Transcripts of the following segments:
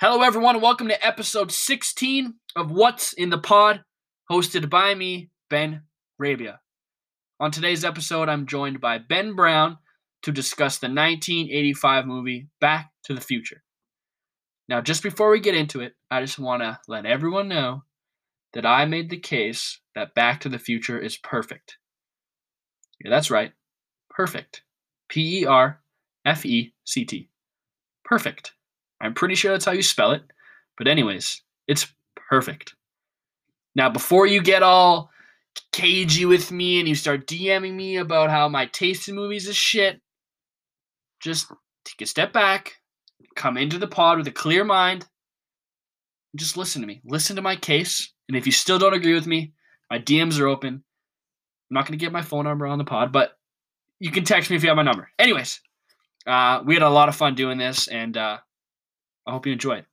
Hello, everyone. and Welcome to episode 16 of What's in the Pod, hosted by me, Ben Rabia. On today's episode, I'm joined by Ben Brown to discuss the 1985 movie Back to the Future. Now, just before we get into it, I just want to let everyone know that I made the case that Back to the Future is perfect. Yeah, that's right. Perfect. P E R F E C T. Perfect. I'm pretty sure that's how you spell it. But, anyways, it's perfect. Now, before you get all cagey with me and you start DMing me about how my taste in movies is shit, just take a step back, come into the pod with a clear mind, and just listen to me. Listen to my case. And if you still don't agree with me, my DMs are open. I'm not going to get my phone number on the pod, but you can text me if you have my number. Anyways, uh, we had a lot of fun doing this, and uh, I hope you enjoyed.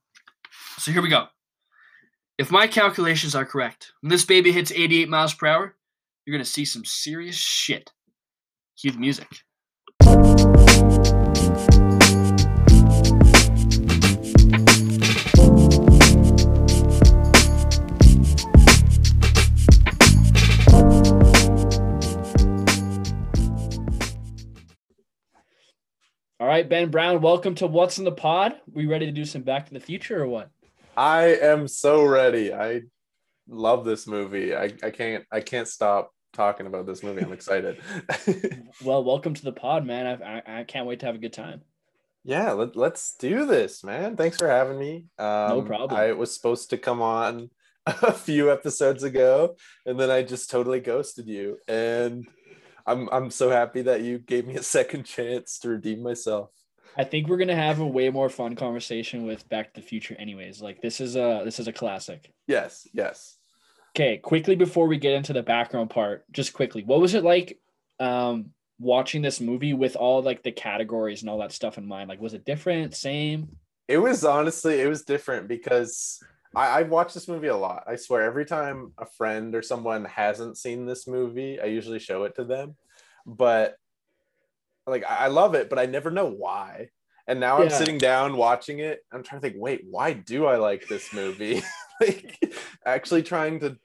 So here we go. If my calculations are correct, when this baby hits 88 miles per hour, you're going to see some serious shit. Cue the music. Right, Ben Brown, welcome to What's in the Pod. We ready to do some Back to the Future or what? I am so ready. I love this movie. I, I can't I can't stop talking about this movie. I'm excited. Well, welcome to the pod, man. I, I, I can't wait to have a good time. yeah, let, let's do this, man. Thanks for having me. Um, No problem. I was supposed to come on a few episodes ago, and then I just totally ghosted you. And I'm I'm so happy that you gave me a second chance to redeem myself. I think we're gonna have a way more fun conversation with Back to the Future, anyways. Like this is a this is a classic. Yes, yes. Okay, quickly before we get into the background part, just quickly, what was it like um watching this movie with all like the categories and all that stuff in mind? Like was it different, same? It was honestly, it was different because I, I watch this movie a lot. I swear, every time a friend or someone hasn't seen this movie, I usually show it to them. But like, I I love it, but I never know why. And now I'm sitting down watching it. I'm trying to think, wait, why do I like this movie? like, actually trying to t-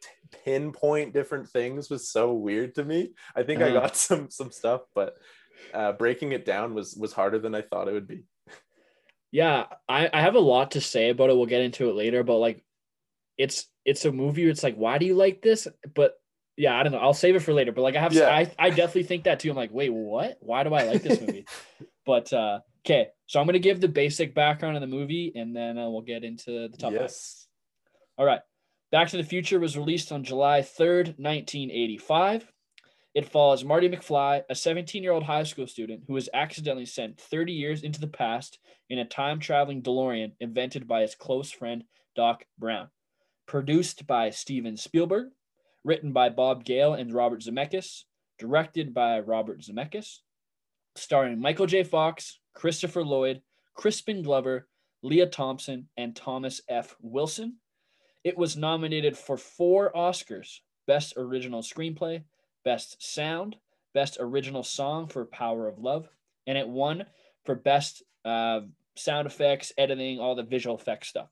pinpoint different things was so weird to me. I think I Uh-huh. got some some stuff, but uh, breaking it down was was harder than I thought it would be. Yeah, I, I have a lot to say about it. We'll get into it later, but like it's it's a movie. It's like, why do you like this? But yeah, I don't know. I'll save it for later. But like I have Yeah. I, I definitely think that too. I'm like, wait, what? Why do I like this movie? but uh okay, so I'm gonna give the basic background of the movie and then uh, we'll get into the top five. yes. All right. Back to the Future was released on July 3rd, 1985. It follows Marty McFly, a 17 year old high school student who was accidentally sent 30 years into the past in a time traveling DeLorean invented by his close friend Doc Brown. Produced by Steven Spielberg, written by Bob Gale and Robert Zemeckis, directed by Robert Zemeckis, starring Michael J. Fox, Christopher Lloyd, Crispin Glover, Lea Thompson, and Thomas F. Wilson. It was nominated for four Oscars Best Original Screenplay, Best Sound, Best Original Song for Power of Love, and it won for Best uh, Sound Effects, Editing, all the visual effects stuff.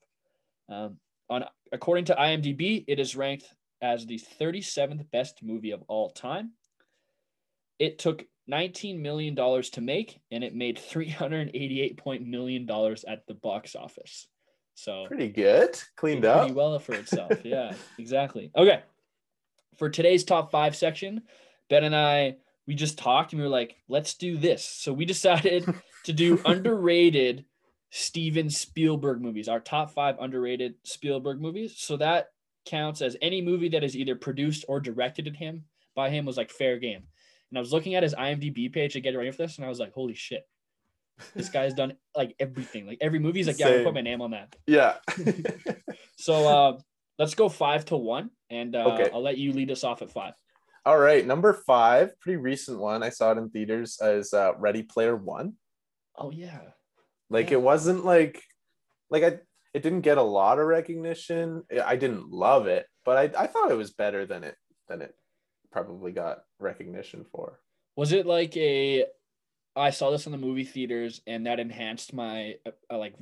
Um, on According to IMDb, it is ranked as the 37th best movie of all time. It took $19 million to make, and it made $388 million at the box office. So Pretty good. Cleaned did up. pretty well for itself. Yeah, exactly. Okay. For today's top five section, Ben and I we just talked and we were like, let's do this. So we decided to do underrated Steven Spielberg movies, our top five underrated Spielberg movies. So that counts as any movie that is either produced or directed at him by him was like fair game. And I was looking at his IMDb page to get ready for this, and I was like, holy shit. This guy's done like everything. Like every movie, he's like, yeah, I'm put my name on that. Yeah. So uh, let's go five to one, and uh, Okay. I'll let you lead us off at five. All right. Number five, pretty recent one. I saw it in theaters as uh, Ready Player One. Oh yeah, Like Yeah. it wasn't like, like I, it didn't get a lot of recognition. I didn't love it, but I, I thought it was better than it than it probably got recognition for. was it like a? I saw this in the movie theaters, and that enhanced my uh, like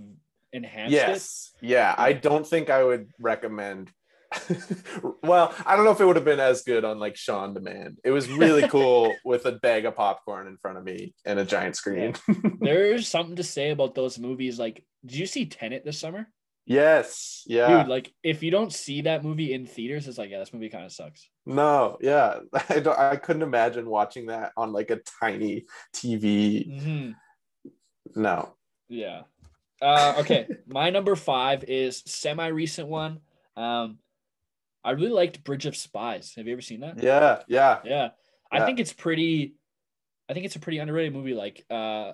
enhanced yes. Yeah. I don't think I would recommend. well, I don't know if it would have been as good on like Shaw on Demand. It was really cool with a bag of popcorn in front of me and a giant screen. There's something to say about those movies. Like, did you see Tenet this summer? yes. Yeah. Dude, like if you don't see that movie in theaters, it's like, yeah, this movie kind of sucks. No. Yeah. I don't. I couldn't imagine watching that on like a tiny TV. Mhm. No. Yeah. Uh, okay. My number five is semi recent one. Um, I really liked Bridge of Spies. Have you ever seen that? Yeah. Yeah. Yeah. I Yeah. think it's pretty. I think it's a pretty underrated movie. Like, uh,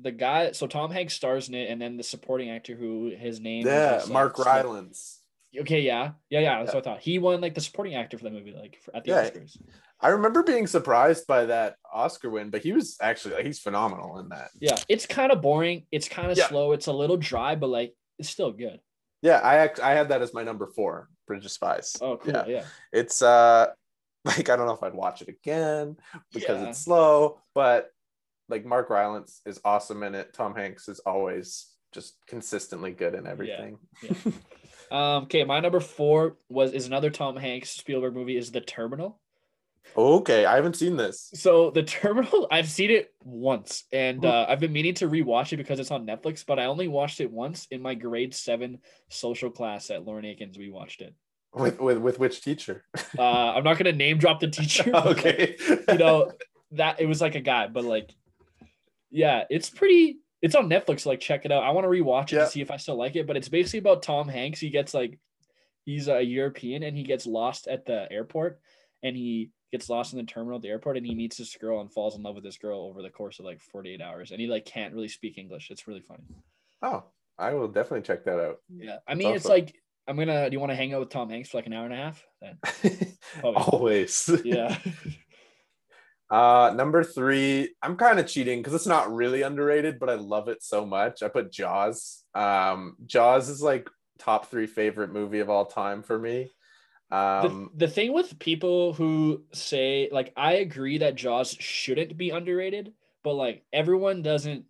the guy. So Tom Hanks stars in it, and then the supporting actor who his name. Yeah. just, Mark slipped- Rylance. Okay. Yeah. Yeah. Yeah. That's Yeah. what I thought. He won like the supporting actor for that movie, like for, at the Yeah. Oscars. I remember being surprised by that Oscar win, but he was actually like he's phenomenal in that. Yeah. It's kind of boring. It's kind of Yeah. slow. It's a little dry, but like it's still good. Yeah, I act, I had that as my number four, Bridge of Spies. Oh, cool. Yeah, Yeah. it's uh like I don't know if I'd watch it again because Yeah. it's slow, but like Mark Rylance is awesome in it. Tom Hanks is always just consistently good in everything. Um, okay, my number four was is another Tom Hanks Spielberg movie is The Terminal. Okay, I haven't seen this. So The Terminal, I've seen it once, and uh, I've been meaning to rewatch it because it's on Netflix. But I only watched it once in my grade seven social class at Lauren Akins. We watched it. With with with which teacher? Uh, I'm not gonna name drop the teacher. like, okay. you know that it was like a guy, but like, yeah, it's pretty. It's on Netflix. Like, check it out. I want to rewatch it Yeah. to see if I still like it. But it's basically about Tom Hanks. He gets like, he's a European and he gets lost at the airport, and he gets lost in the terminal at the airport, and he meets this girl and falls in love with this girl over the course of like 48 hours, and he like can't really speak English. It's really funny. oh, I will definitely check that out. Yeah, I mean, it's like I'm gonna. Do you want to hang out with Tom Hanks for like an hour and a half? Then Always. yeah, Uh, number three, I'm kind of cheating because it's not really underrated, but I love it so much. I put Jaws. Um, Jaws is like top three favorite movie of all time for me. Um, the, the thing with people who say like I agree that Jaws shouldn't be underrated, but like everyone doesn't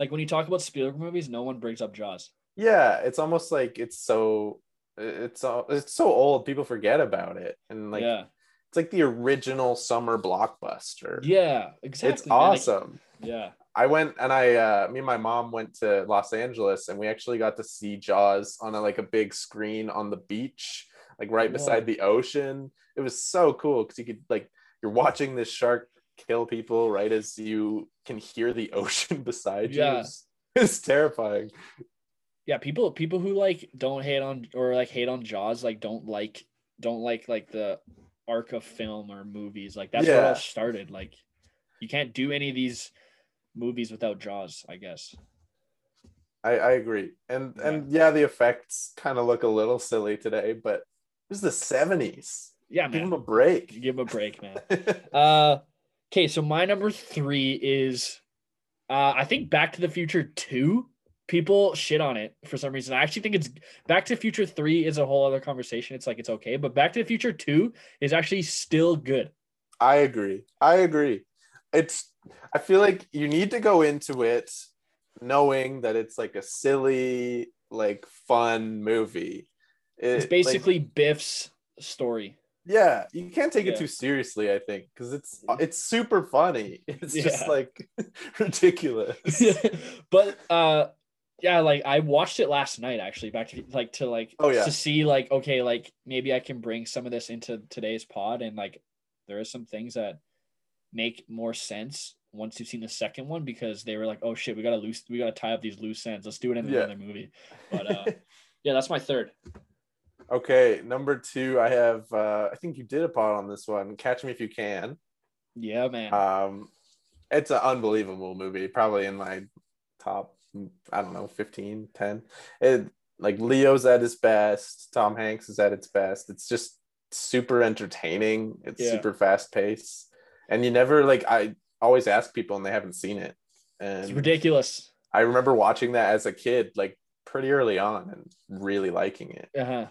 like when you talk about Spielberg movies, no one brings up Jaws. yeah, it's almost like it's so it's so it's so old, people forget about it, and like yeah, it's like the original summer blockbuster. yeah, exactly. it's man. Like, awesome. yeah, I went and I uh me and my mom went to Los Angeles and we actually got to see Jaws on a like a big screen on the beach, like right Whoa. beside the ocean. It was so cool because you could like you're watching this shark kill people right as you can hear the ocean beside you. Yeah. It's, it's terrifying. yeah. People people who like don't hate on or like hate on Jaws like don't like don't like like the arc of film or movies. Like that's where it all started. Like you can't do any of these movies without Jaws. I guess. I, I agree. And Yeah. and yeah, the effects kind of look a little silly today, but it was the 70s. Yeah, Give him a break. Give him a break, man. Uh, okay, so my number three is, uh, I think Back to the Future Two. People shit on it for some reason. I actually think it's Back to the Future Three is a whole other conversation. It's like it's okay, but Back to the Future Two is actually still good. I agree. I agree. It's I feel like you need to go into it knowing that it's like a silly, like fun movie. It's It- like, basically Biff's story. yeah, you can't take Yeah. it too seriously, I think, because it's it's super funny. It's just like ridiculous. but uh yeah like i watched it last night actually back to like to like Oh, yeah. to see like okay like maybe i can bring some of this into today's pod and like there are some things that make more sense once you've seen the second one because they were like oh shit we gotta loose we gotta tie up these loose ends let's do it in Yeah. another movie but uh yeah that's my third okay, number two, I have uh I think you did a pod on this one. Catch Me If You Can. yeah man Um, it's an unbelievable movie, probably in my top, I don't know, 15, 10. It, like Leo's at his best, Tom Hanks is at its best. It's just super entertaining. It's Yeah. super fast paced. And you never like I always ask people and they haven't seen it. it's And ridiculous I remember watching that as a kid, like pretty early on and really liking it. uh-huh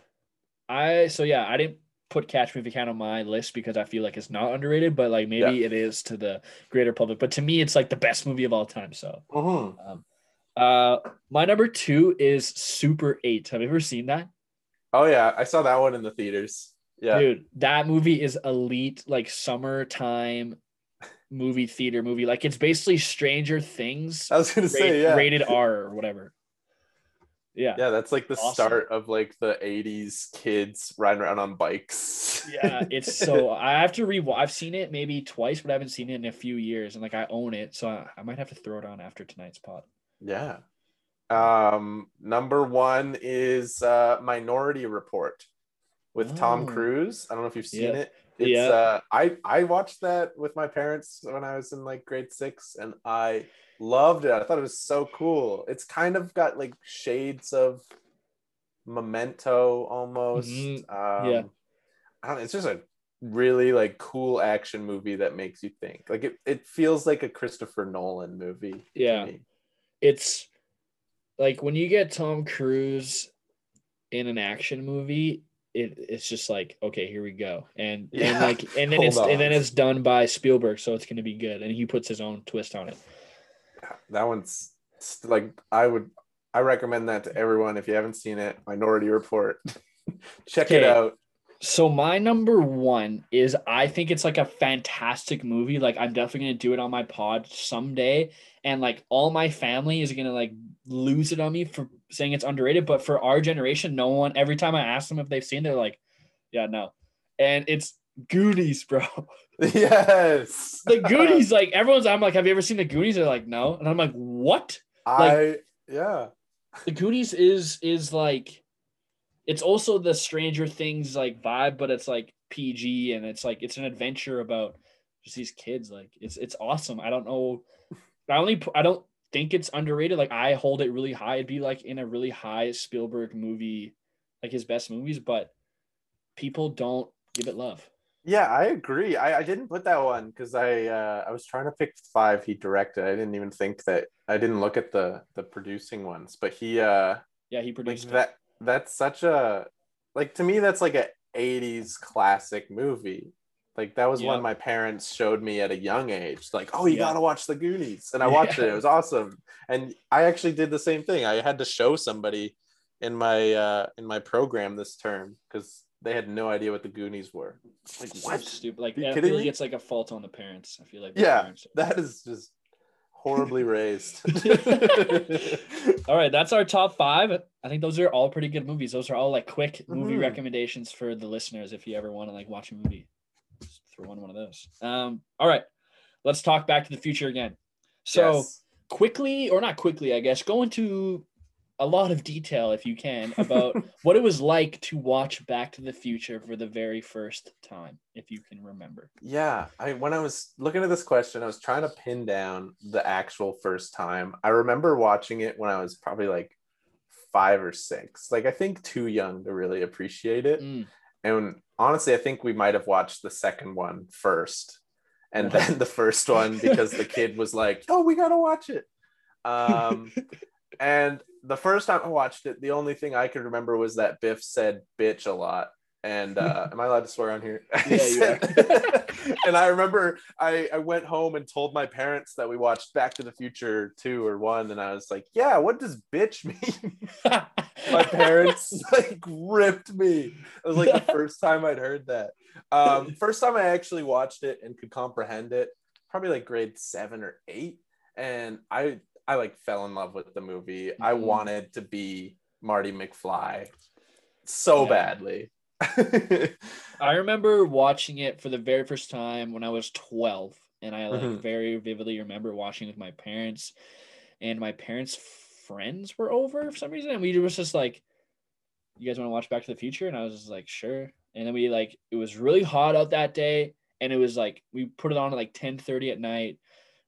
i so yeah i didn't put catch me if you can on my list because i feel like it's not underrated but like maybe it is to the greater public but to me it's like the best movie of all time so Mhm. Um, Uh, my number two is Super Eight. Have you ever seen that? Oh yeah, I saw that one in the theaters. Yeah, Dude, that movie is elite, like summertime movie theater movie. Like it's basically Stranger Things I was gonna say yeah, rated R or whatever. Yeah. yeah. That's like the Awesome. start of like the '80s kids riding around on bikes. Yeah, it's so I have to re I've seen it maybe twice, but I haven't seen it in a few years, and like I own it, so I, I might have to throw it on after tonight's pod. yeah. Um, number one is uh, Minority Report with Tom Oh. Cruise. I don't know if you've seen Yeah. it. It's Yeah. uh I I watched that with my parents when I was in like grade 6 and I loved it. I thought it was so cool. It's kind of got like shades of Memento almost. Mhm. Um Yeah. I don't know, it's just a really like cool action movie that makes you think. Like it it feels like a Christopher Nolan movie. Yeah. It's like when you get Tom Cruise in an action movie, it, it's just like okay, here we go, and and like and then Hold it's and then it's done by Spielberg, so it's gonna be good, and he puts his own twist on it. that one's like I would I recommend that to everyone if you haven't seen it. Minority Report, check it out. So my number one is I think it's like a fantastic movie. Like I'm definitely gonna do it on my pod someday, and like all my family is gonna like lose it on me for saying it's underrated. But for our generation, no one. Every time I ask them if they've seen, it, they're like, "Yeah, no," and it's Goonies, bro. Yes, The Goonies, like everyone's. I'm like, "Have you ever seen the Goonies?" They're like, "No," and I'm like, "What?" I yeah the Goonies is is like it's also the Stranger Things like vibe, but it's like PG and it's like it's an adventure about just these kids. Like it's it's awesome. I don't know. I only I don't think it's underrated. Like I hold it really high. It'd be like in a really high Spielberg movie, like his best movies, but people don't give it love. yeah I agree. I, I didn't put that one because I uh, I was trying to pick five he directed. I didn't even think that I didn't look at the the producing ones, but he uh Yeah, he produced it. that that's such a like to me that's like a 80s classic movie. Like that was Yeah. one my parents showed me at a young age. Like, oh, you Yeah. gotta watch the Goonies, and I watched it. Yeah. It was awesome. And I actually did the same thing. I had to show somebody in my uh, in my program this term because they had no idea what the Goonies were. Like, So what? stupid. Like I kidding feel like it's like a fault on the parents. I feel like Yeah, parents- that is just horribly raised. All right, that's our top five. I think those are all pretty good movies. Those are all like quick movie Mhm. recommendations for the listeners if you ever want to like watch a movie. Just throw on one of those. Um, all right, let's talk Back to the Future again. So Yes. quickly, or not quickly, I guess, go into a lot of detail if you can about what it was like to watch Back to the Future for the very first time, if you can remember. Yeah, I when I was looking at this question, I was trying to pin down the actual first time. I remember watching it when I was probably like five or six. Like I think too young to really appreciate it. Mm, And honestly, I think we might have watched the second one first and then the first one because the kid was like, "Oh, we gotta watch it." Um, and the first time I watched it, the only thing I could remember was that Biff said "bitch" a lot. And uh, am I allowed to swear on here? Yeah, you are. and I remember I, I went home and told my parents that we watched Back to the Future two or one, and I was like, "Yeah, what does bitch mean?" my parents like ripped me. It was like the first time I'd heard that. Um, first time I actually watched it and could comprehend it, probably like grade seven or eight, and I I like fell in love with the movie. I Mhm. wanted to be Marty McFly so Yeah. badly. I remember watching it for the very first time when I was 12 and I like Mhm. very vividly remember watching with my parents and my parents friends were over for some reason and we was just like you guys want to watch Back to the Future and I was just like sure and then we like it was really hot out that day and it was like we put it on at like 10:30 at night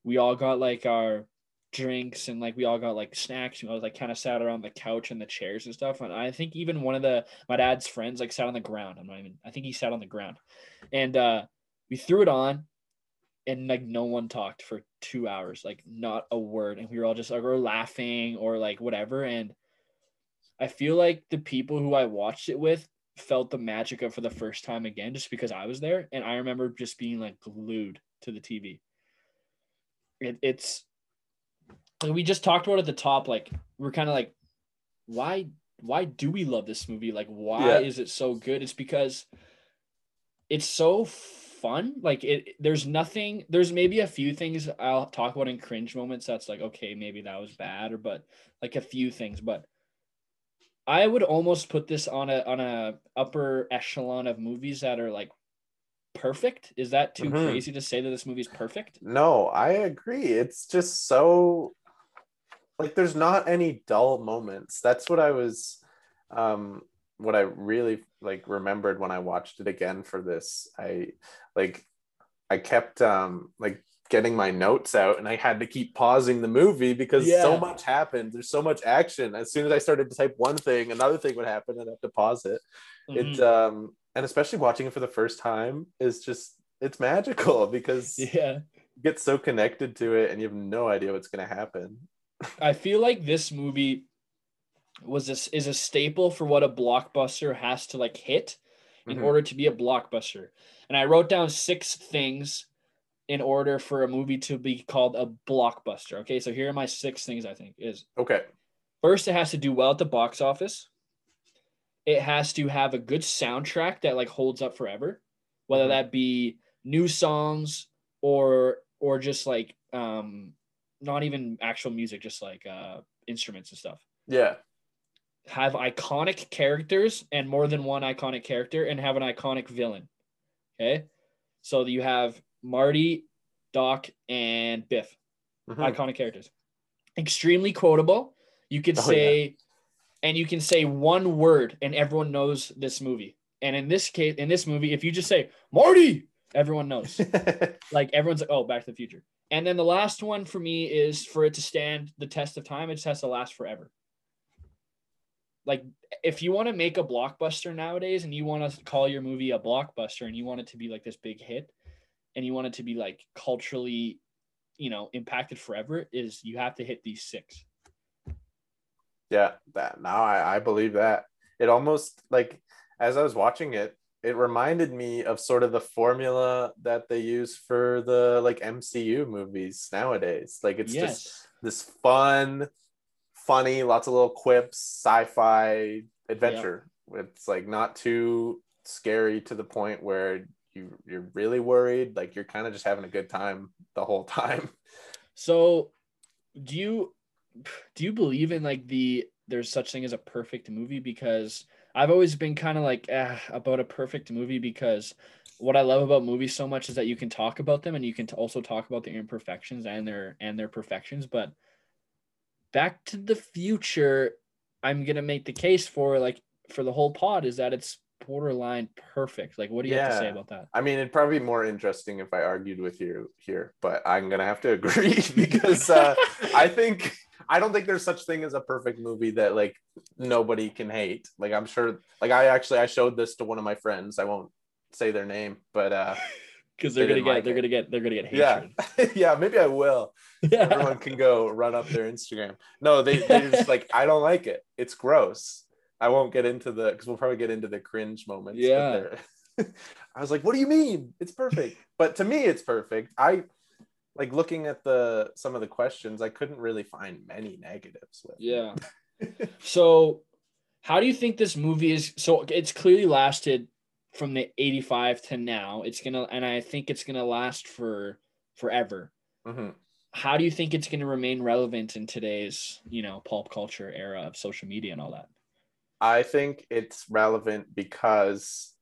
we all got like our drinks and like we all got like snacks. and I know, like kind of sat around the couch and the chairs and stuff. And I think even one of the my dad's friends like sat on the ground. I'm not even. I think he sat on the ground, and uh we threw it on, and like no one talked for two hours, like not a word, and we were all just like we're laughing or like whatever. And I feel like the people who I watched it with felt the magic of for the first time again, just because I was there, and I remember just being like glued to the TV. It, it's like we just talked about at the top, like we're kind of like, why why do we love this movie? Like, why Yeah. is it so good? It's because it's so fun. Like it there's nothing, there's maybe a few things I'll talk about in cringe moments that's like, okay, maybe that was bad, or but like a few things, but I would almost put this on a on a upper echelon of movies that are like perfect. Is that too Mhm. crazy to say that this movie's perfect? No, I agree. It's just so like there's not any dull moments. That's what I was um what I really like remembered when I watched it again for this. I like I kept um like getting my notes out and I had to keep pausing the movie because so much happened. There's so much action. As soon as I started to type one thing, another thing would happen and I have to pause it. Mhm. It um and especially watching it for the first time is just it's magical because yeah. you get so connected to it and you have no idea what's going to happen. I feel like this movie was this is a staple for what a blockbuster has to like hit in Mhm. order to be a blockbuster. And I wrote down six things in order for a movie to be called a blockbuster. Okay, so here are my six things I think is Okay. first it has to do well at the box office. It has to have a good soundtrack that like holds up forever, whether Mhm. that be new songs or or just like um not even actual music, just like uh instruments and stuff Yeah. have iconic characters and more than one iconic character and have an iconic villain. Okay. So you have Marty, Doc, and Biff, Mhm. iconic characters. Extremely quotable. You could Oh, say, and you can say one word and everyone knows this movie. And in this case, in this movie, if you just say Marty, everyone knows. like everyone's like, oh, Back to the Future. And then the last one for me is for it to stand the test of time, it just has to last forever. Like if you want to make a blockbuster nowadays and you want to call your movie a blockbuster and you want it to be like this big hit and you want it to be like culturally, you know, impacted forever, is you have to hit these six. yeah. That now I, I believe that. It almost like as I was watching it, it reminded me of sort of the formula that they use for the like MCU movies nowadays. Like it's just this fun, funny, lots of little quips, sci-fi adventure. It's like not too scary to the point where you you're really worried. Like you're kind of just having a good time the whole time. So, do you do you believe in like the there's such thing as a perfect movie? Because I've always been kind of like eh, about a perfect movie because what I love about movies so much is that you can talk about them and you can also talk about their imperfections and their and their perfections. But Back to the Future, I'm gonna make the case for like for the whole pod is that it's borderline perfect. Like, what do you have to say about that? I mean, it'd probably be more interesting if I argued with you here, but I'm gonna have to agree because uh, I think I don't think there's such thing as a perfect movie that like nobody can hate. Like I'm sure, like I actually I showed this to one of my friends. I won't say their name, but uh, because they're They gonna get like they're it. gonna get they're gonna get hatred. yeah, yeah. maybe I will. Yeah. Everyone can go run up their Instagram. No, they they're just like I don't like it. It's gross. I won't get into the because we'll probably get into the cringe moments. Yeah. I was like, what do you mean? It's perfect. But to me, it's perfect. I like looking at the some of the questions. I couldn't really find many negatives with. Yeah. so, how do you think this movie is? So it's clearly lasted from the 85 to now. It's gonna, and I think it's gonna last for forever. Mhm. How do you think it's gonna remain relevant in today's, you know, pulp culture era of social media and all that? I think it's relevant because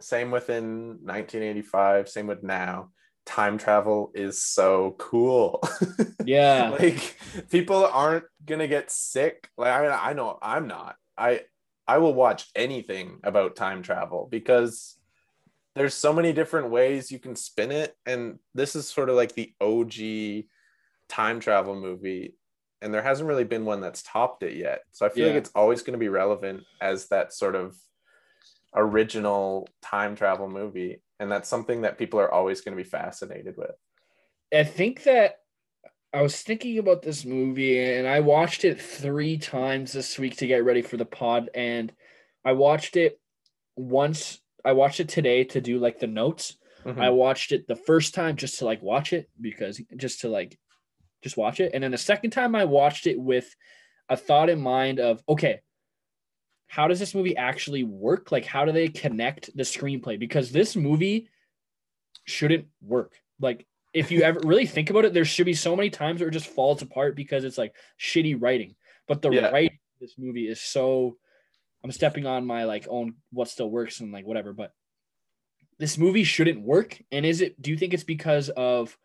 same within 1985, same with now. Time travel is so cool. Yeah. like people aren't gonna get sick. Like I mean, I know I'm not. I I will watch anything about time travel because there's so many different ways you can spin it, and this is sort of like the OG time travel movie, and there hasn't really been one that's topped it yet. So I feel Yeah. like it's always going to be relevant as that sort of original time travel movie, and that's something that people are always going to be fascinated with. I think that I was thinking about this movie and I watched it three times this week to get ready for the pod. And I watched it once, I watched it today to do like the notes. Mhm. I watched it the first time just to like watch it because just to like just watch it. And then the second time I watched it with a thought in mind of, okay, how does this movie actually work? Like, how do they connect the screenplay? Because this movie shouldn't work. Like, if you ever really think about it, there should be so many times where it just falls apart because it's like shitty writing. But the Yeah. writing of this movie is so I'm stepping on my like own what still works and like whatever, but this movie shouldn't work. And is it do you think it's because of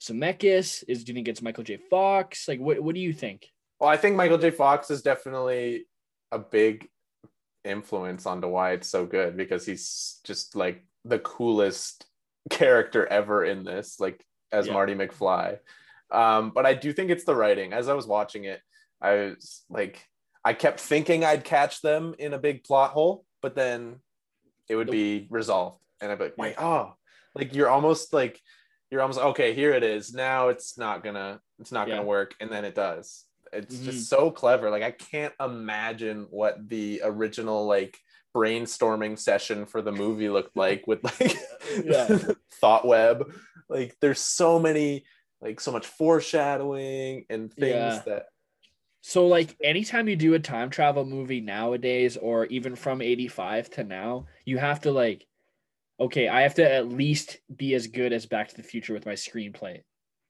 Zemeckis? Is do you think it's Michael J. Fox? Like what what do you think? Well, I think Michael J. Fox is definitely a big influence onto why it's so good because he's just like the coolest character ever in this, like as Yeah. Marty McFly. Um, but I do think it's the writing. As I was watching it, I was like, I kept thinking I'd catch them in a big plot hole, but then it would be resolved, and I'd be like, wait, oh, like you're almost like you're almost okay. Here it is. Now it's not gonna it's not Yeah. gonna work, and then it does. It's Mhm. just so clever. Like I can't imagine what the original like brainstorming session for the movie looked like with like Yeah. thought web. Like there's so many like so much foreshadowing and things Yeah. that So like anytime you do a time travel movie nowadays or even from 85 to now, you have to like okay, I have to at least be as good as Back to the Future with my screenplay.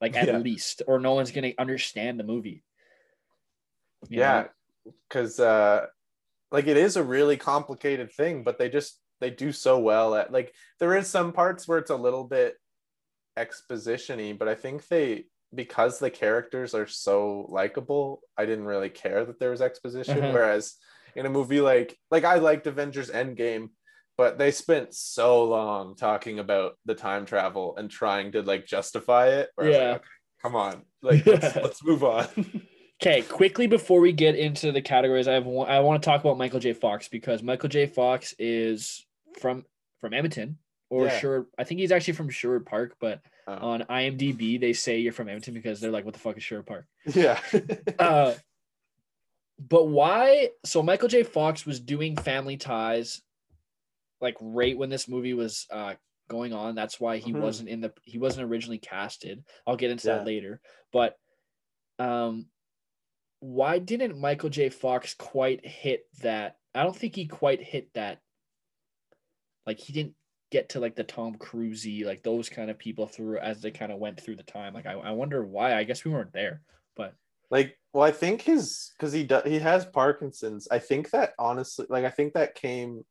Like at Yeah. least or no one's going to understand the movie. Yeah. Because uh like it is a really complicated thing but they just they do so well at like there is some parts where it's a little bit exposition-y but i think they because the characters are so likable i didn't really care that there was exposition. Uh-huh. whereas in a movie like like i liked avengers endgame but they spent so long talking about the time travel and trying to like justify it. Was like, Yeah. "Okay, come on. Like let's, let's move on Okay, quickly before we get into the categories, I have one, I want to talk about Michael J. Fox because Michael J. Fox is from from Edmonton or Yeah. Sherwood. I think he's actually from Sherwood Park, but Oh. on IMDb they say you're from Edmonton because they're like, "What the fuck is Sherwood Park?" yeah Uh, but why? So Michael J. Fox was doing Family Ties, like right when this movie was uh going on. That's why he Mhm. wasn't in the he wasn't originally casted. I'll get into Yeah. that later. But um, why didn't Michael J. Fox quite hit that? I don't think he quite hit that. Like he didn't get to like the Tom Cruisey, like those kind of people through as they kind of went through the time. Like I, I wonder why. I guess we weren't there, but like well i think his because he does he has parkinson's i think that honestly like i think that came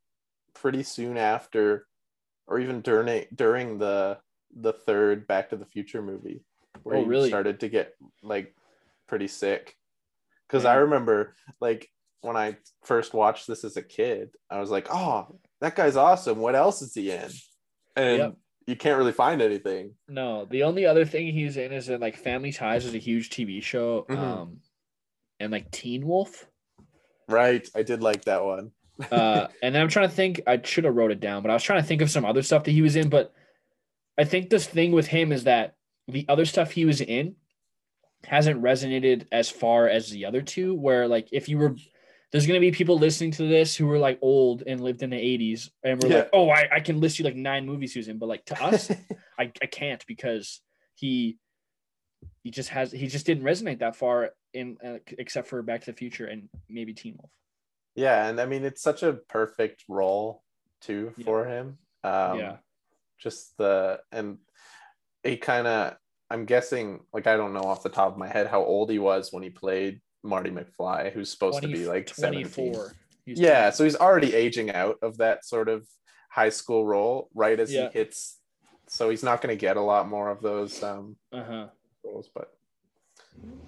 pretty soon after or even during during the the third back to the future movie where Oh, he started to get like pretty sick because i remember like when i first watched this as a kid i was like oh that guy's awesome what else is he in and Yep. you can't really find anything No, the only other thing he's in is in like Family Ties is a huge TV show. Mhm. Um and like Teen Wolf. right i did like that one Uh and then I'm trying to think I should have wrote it down, but I was trying to think of some other stuff that he was in. But I think this thing with him is that the other stuff he was in hasn't resonated as far as the other two, where like if you were there's gonna be people listening to this who were like old and lived in the 80s and we're Yeah. like, oh, I, I can list you like nine movies he was in, but like to us, I, I can't because he he just has he just didn't resonate that far in uh, except for Back to the Future and maybe Teen Wolf. Yeah, and I mean it's such a perfect role too Yeah. for him. Um, Yeah. Just the and he kind of I'm guessing like I don't know off the top of my head how old he was when he played Marty McFly, who's supposed to be like 17. 24. He was Yeah, so he's already aging out of that sort of high school role right as Yeah. he hits. So he's not going to get a lot more of those um, Uh-huh. roles, but Do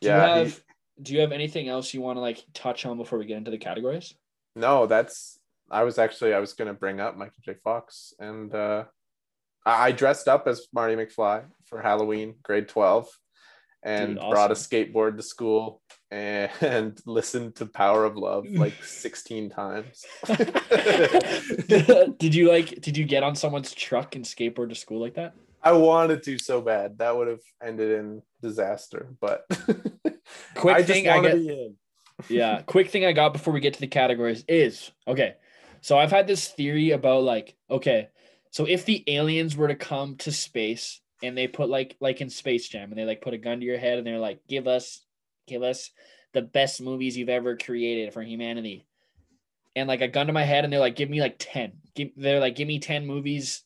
yeah, you he- have do you have anything else you want to like touch on before we get into the categories? No, that's I was actually I was gonna bring up Michael J. Fox and uh I dressed up as Marty McFly for Halloween, grade 12, and Dude, brought a skateboard to school and, listened to Power of Love like 16 times. did you like did you get on someone's truck and skateboard to school like that? I wanted to so bad. That would have ended in disaster, but Quick I thing I get yeah, quick thing I got before we get to the categories is okay. So I've had this theory about like, okay, so if the aliens were to come to space and they put like like in Space Jam, and they like put a gun to your head, and they're like, "Give us, give us the best movies you've ever created for humanity." And like a gun to my head, and they're like, "Give me like ten. Give, they're like, give me ten movies."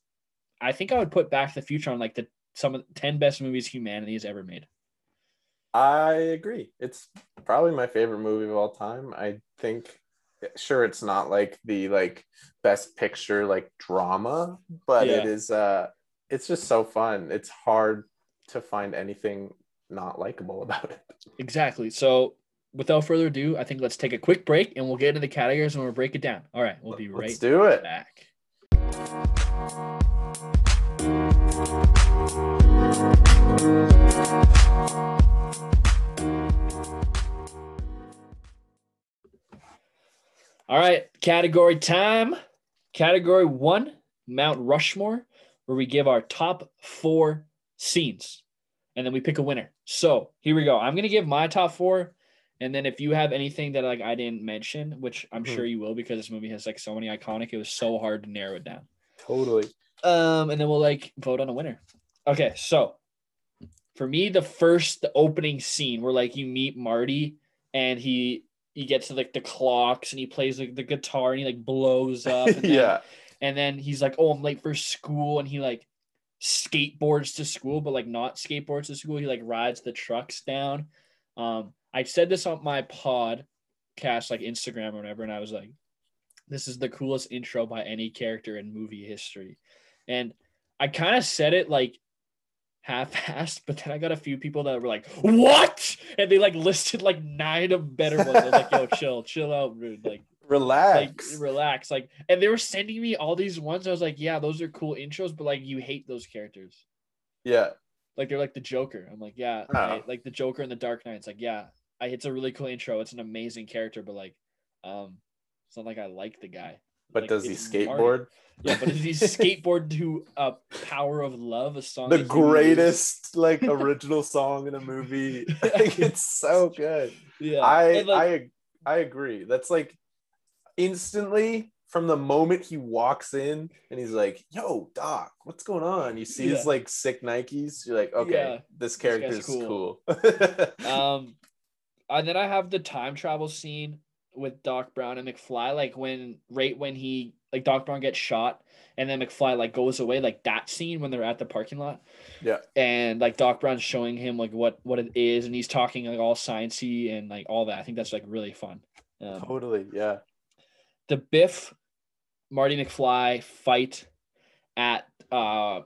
I think I would put Back to the Future on like the some of the ten best movies humanity has ever made. I agree. It's probably my favorite movie of all time. I think sure it's not like the like best picture like drama, but it Yeah. is uh it's just so fun. It's hard to find anything not likable about it. Exactly. So without further ado, I think let's take a quick break, and we'll get into the categories and we'll break it down. All right, we'll be right Let's do it. back. All right, category time. Category one, Mount Rushmore, where we give our top four scenes and then we pick a winner. So here we go. I'm gonna give my top four, and then if you have anything that like I didn't mention, which I'm Mhm. sure you will because this movie has like so many iconic, it was so hard to narrow it down. Totally. Um, and then we'll like vote on a winner. Okay, so for me, the first the opening scene where like you meet Marty and he he gets to like the clocks and he plays like the guitar and he like blows up. And then, yeah. And then he's like, "Oh, I'm late for school," and he like skateboards to school, but like not skateboards to school. He like rides the trucks down. Um, I said this on my podcast, like Instagram or whatever, and I was like, "This is the coolest intro by any character in movie history," and I kind of said it like half-assed, but then I got a few people that were like, "What?" and they like listed like nine of better ones. I was like, "Yo, chill, chill out, rude." Like like Relax. relax like and they were sending me all these ones i was like yeah those are cool intros but like you hate those characters yeah. like they're like the joker i'm like yeah Oh. I- like the joker in the dark knight it's like yeah I, it's a really cool intro it's an amazing character but like um it's not like i like the guy But Like, does he skateboard? yeah but does he skateboard to a power of love a song The that Huey Lewis- greatest like original song in a movie. Like, it's so good. yeah I like, I I agree. That's like instantly from the moment he walks in and he's like, "Yo, Doc, what's going on?" You see his like sick Nikes. You're like, "Okay, Yeah, this character is cool." cool." um and then i have the time travel scene with doc brown and mcfly like when right when he like doc brown gets shot and then mcfly like goes away like that scene when they're at the parking lot. Yeah, and like doc brown's showing him like what what it is and he's talking like all sciencey and like all that. I think that's like really fun. Um, totally. Yeah, the biff marty mcfly fight at uh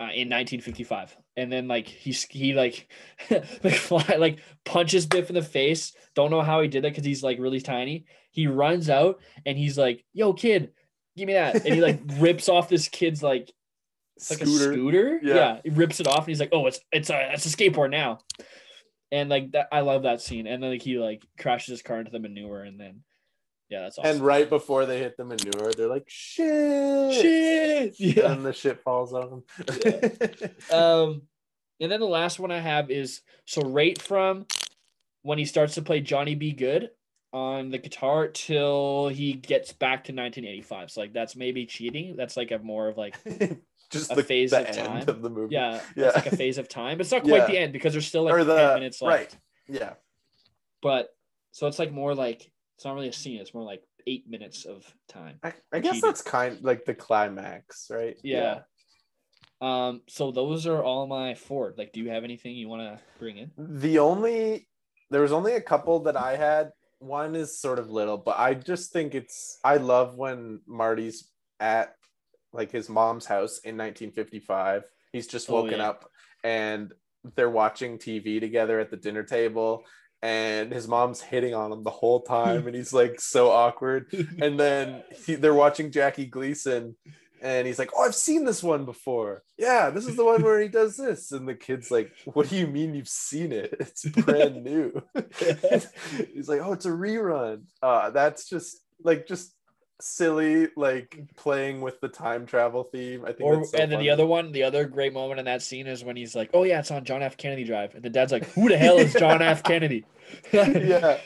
uh, in 1955 and then like he's he like McFly like punches Biff in the face. Don't know how he did that because he's like really tiny. He runs out and he's like yo kid give me that. And he like rips off this kid's like like a scooter. Yeah. he rips it off and he's like oh it's it's a it's a skateboard now. And like that I love that scene. And then like he like crashes his car into the manure and then yeah that's awesome. And right before they hit the manure, they're like, "Shit!" shit! Yeah. And the shit falls on them. Um, and then the last one I have is so right from when he starts to play Johnny B. Goode on the guitar till he gets back to 1985. So like that's maybe cheating. That's like a more of like Just A the, phase the of end time. of the movie. yeah, Yeah. it's like a phase of time. But it's not quite Yeah. the end because there's still like or 10 minutes left. right. Yeah. But so it's like more like it's not really a scene. It's more like eight minutes of time. I, I guess Cheating. that's kind like the climax, right? Yeah. Um. So those are all my four. Like, do you have anything you want to bring in? The only there was only a couple that I had. One is sort of little, but I just think it's I love when Marty's at like his mom's house in 1955. He's just Oh, woken yeah. up and they're watching TV together at the dinner table and his mom's hitting on him the whole time and he's like so awkward and then he, they're watching Jackie Gleason, and he's like, "Oh, I've seen this one before. Yeah, this is the one where he does this." And the kid's like, "What do you mean you've seen it? It's brand new." he's like, "Oh, it's a rerun." Uh, that's just like just silly, like playing with the time travel theme. I think. Or so and then the other one, the other great moment in that scene is when he's like, "Oh yeah, it's on John F. Kennedy Drive," and the dad's like, "Who the hell is John F. Kennedy?" yeah.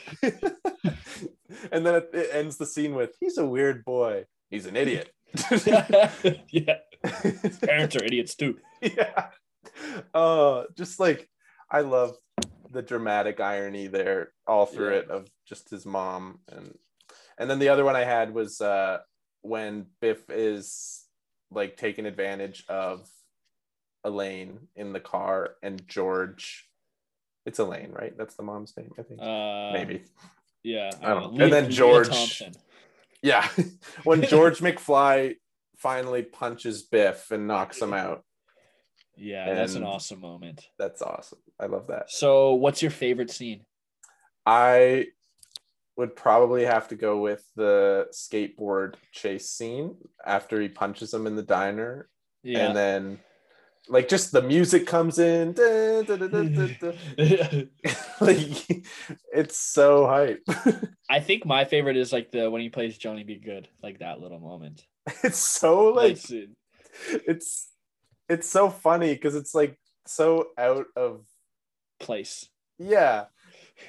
and then it, it ends the scene with, "He's a weird boy. He's an idiot." yeah. His Parents are idiots too. yeah. Oh, just like I love the dramatic irony there all through Yeah. it of just his mom and and then the other one I had was uh when Biff is like taking advantage of Elaine in the car and George it's Elaine, right? That's the mom's name, I think. Uh, Maybe. Yeah. I don't know. And Lea- then Lea George- Thompson. Yeah. when George McFly finally punches Biff and knocks him out. Yeah, that's an awesome moment. That's awesome. I love that. So, what's your favorite scene? I would probably have to go with the skateboard chase scene after he punches him in the diner. Yeah. And then like just the music comes in. da, da, da, like it's so hype. I think my favorite is like the when he plays Johnny B. Goode, like that little moment. it's so like scene. it's it's so funny because it's like so out of place. yeah.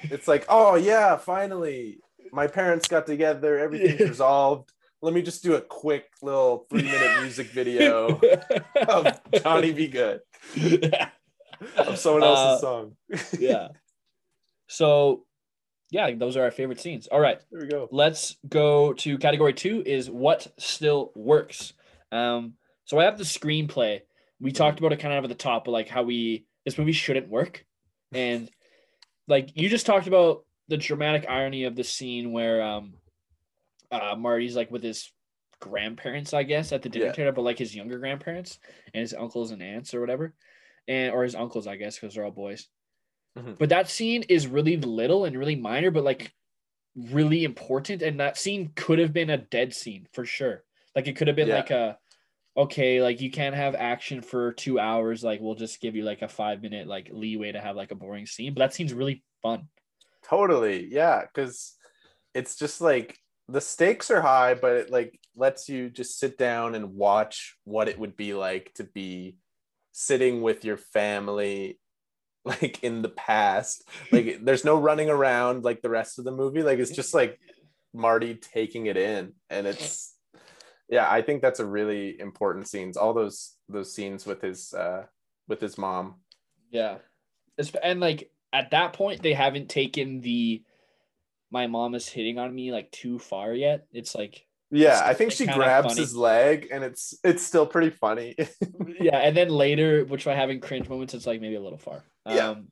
It's like, oh yeah, finally. My parents got together, everything's Yeah. resolved. Let me just do a quick little three minute music video of Johnny B. Goode of someone else's Uh, song. yeah. So, yeah, those are our favorite scenes. All right, There we go. let's go to category two. Is what still works. Um, so I have the screenplay. We talked about it kind of at the top, but like how we this movie shouldn't work, and like you just talked about the dramatic irony of the scene where um, uh, Marty's like with his grandparents, I guess, at the dinner Yeah. table, but like his younger grandparents and his uncles and aunts or whatever, and or his uncles, I guess, because they're all boys. Mhm. But that scene is really little and really minor, but like really important. And that scene could have been a dead scene for sure. Like it could have been Yeah. like a okay, like you can't have action for two hours. Like we'll just give you like a five minute like leeway to have like a boring scene. But that scene's really fun. Totally. Yeah. Cause it's just like the stakes are high, but it like lets you just sit down and watch what it would be like to be sitting with your family like in the past. Like there's no running around like the rest of the movie. Like it's just like Marty taking it in. And it's yeah, I think that's a really important scenes. All those those scenes with his uh with his mom. Yeah. And like at that point, they haven't taken the my mom is hitting on me like too far yet. It's like Yeah, I think still she grabs funny. his leg and it's it's still pretty funny. yeah, and then later, which by having cringe moments, it's like maybe a little far. Yeah. Um,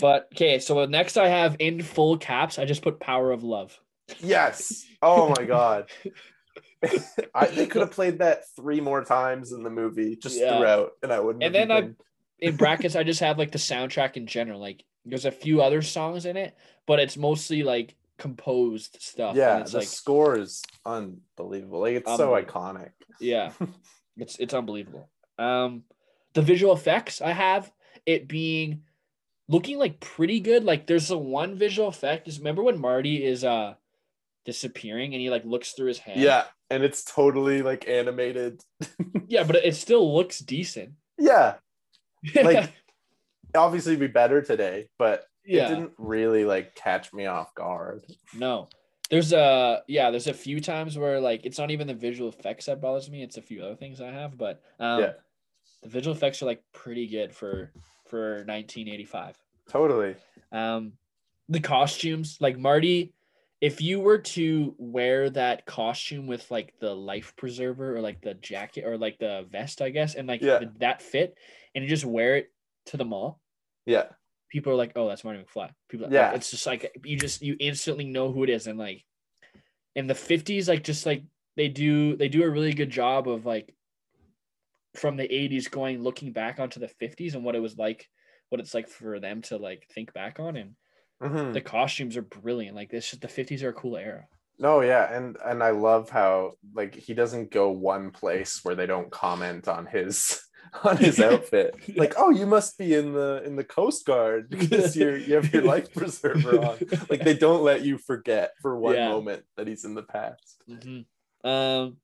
but okay, so next I have in full caps. I just put "Power of Love." yes. Oh my god. I, they could have played that three more times in the movie just Yeah. throughout, and I wouldn't. And then I- In brackets, I just have like the soundtrack in general. Like, there's a few other songs in it, but it's mostly like composed stuff. and yeah, it's the like score is unbelievable. Like it's so iconic. yeah, it's it's unbelievable. Um, the visual effects I have it being looking like pretty good. Like, there's the one visual effect. Is remember when Marty is uh disappearing and he like looks through his hand? Yeah, and it's totally like animated. Yeah, but it still looks decent. Yeah, like obviously be better today, but yeah, it didn't really like catch me off guard. no. There's a yeah, there's a few times where like it's not even the visual effects that bothers me, it's a few other things I have, but um Yeah. the visual effects are like pretty good for for 1985. Totally. Um the costumes, like Marty, if you were to wear that costume with like the life preserver or like the jacket or like the vest, I guess, and like Yeah. that fit, and you just wear it to the mall, Yeah. people are like, "Oh, that's Marty McFly." People, like, Yeah. it's just like you just you instantly know who it is, and like in the fifties, like just like they do, they do a really good job of like from the eighties going looking back onto the fifties and what it was like, what it's like for them to like think back on, and Mhm. the costumes are brilliant. Like this, just the fifties are a cool era. No, yeah, and and I love how like he doesn't go one place where they don't comment on his on his outfit. Like, oh, you must be in the in the Coast Guard because you're you have your life preserver on. Like they don't let you forget for one Yeah. moment that he's in the past. Mhm. Um,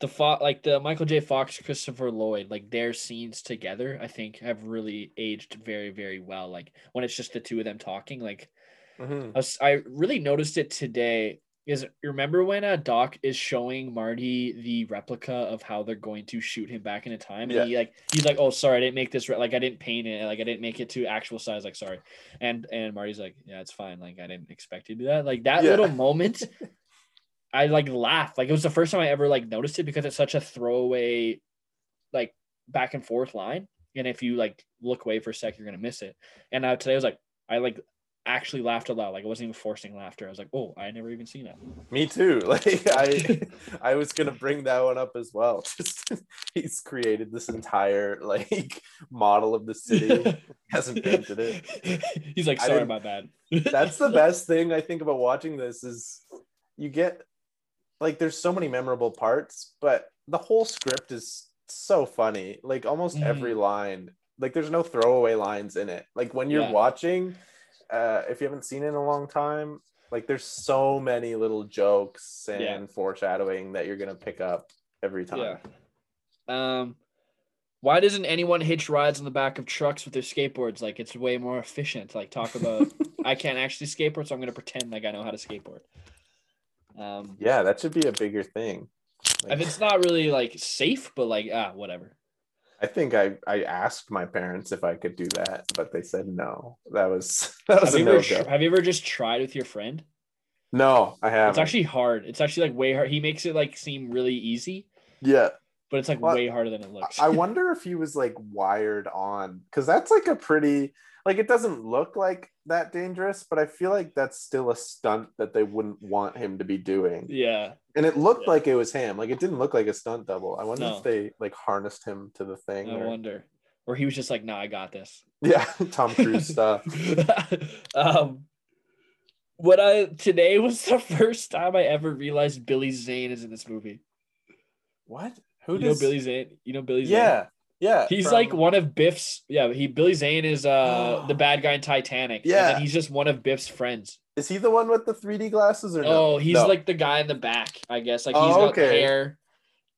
the Fo- like the Michael J. Fox, Christopher Lloyd, like their scenes together, I think have really aged very, very well. Like when it's just the two of them talking, like Mhm. I, was, I really noticed it today is you remember when uh, Doc is showing Marty the replica of how they're going to shoot him back into time, and Yeah. he like he's like, "Oh, sorry, I didn't make this re- like I didn't paint it, like I didn't make it to actual size, like sorry," and and Marty's like, "Yeah, it's fine, like I didn't expect you to do that." Like that Yeah. little moment, I like laughed, like it was the first time I ever like noticed it because it's such a throwaway, like back and forth line, and if you like look away for a sec, you're gonna miss it. And uh, today I was like, I like actually laughed aloud. Like I wasn't even forcing laughter. I was like, oh, I never even seen that. Me too. Like I I was gonna bring that one up as well. Just he's created this entire like model of the city. hasn't painted it. He's like, sorry, about that. That's the best thing I think about watching this is you get like there's so many memorable parts, but the whole script is so funny. Like almost Mhm. every line, like there's no throwaway lines in it. Like when you're Yeah. watching, uh, if you haven't seen it in a long time, like there's so many little jokes and Yeah. foreshadowing that you're gonna pick up every time. Yeah. Um, why doesn't anyone hitch rides on the back of trucks with their skateboards? Like it's way more efficient. Like talk about I can't actually skateboard, so I'm gonna pretend like I know how to skateboard. Um, Yeah, that should be a bigger thing. if it's not really like safe, but like ah, whatever. I think I I asked my parents if I could do that, but they said no. That was that was Have a you, no ever, have you ever just tried with your friend? No, I haven't. It's actually hard. It's actually like way hard. He makes it like seem really easy, yeah. but it's like Well, way harder than it looks. I wonder if he was like wired on because that's like a pretty like it doesn't look like that dangerous, but I feel like that's still a stunt that they wouldn't want him to be doing. yeah. And it looked Yeah. like it was him. Like it didn't look like a stunt double. I wonder No. if they like harnessed him to the thing. I or- wonder. Or he was just like, "Nah, I got this." Yeah, Tom Cruise stuff. um, what I today was the first time I ever realized Billy Zane is in this movie. What? Who you know does? Billy Zane? You know Billy Zane? Yeah, yeah. He's from- like one of Biff's. Yeah, he Billy Zane is uh the bad guy in Titanic. and Yeah. then he's just one of Biff's friends. Is he the one with the 3D glasses or no? Oh, he's No. like the guy in the back, I guess. Like he's Oh, got okay. hair.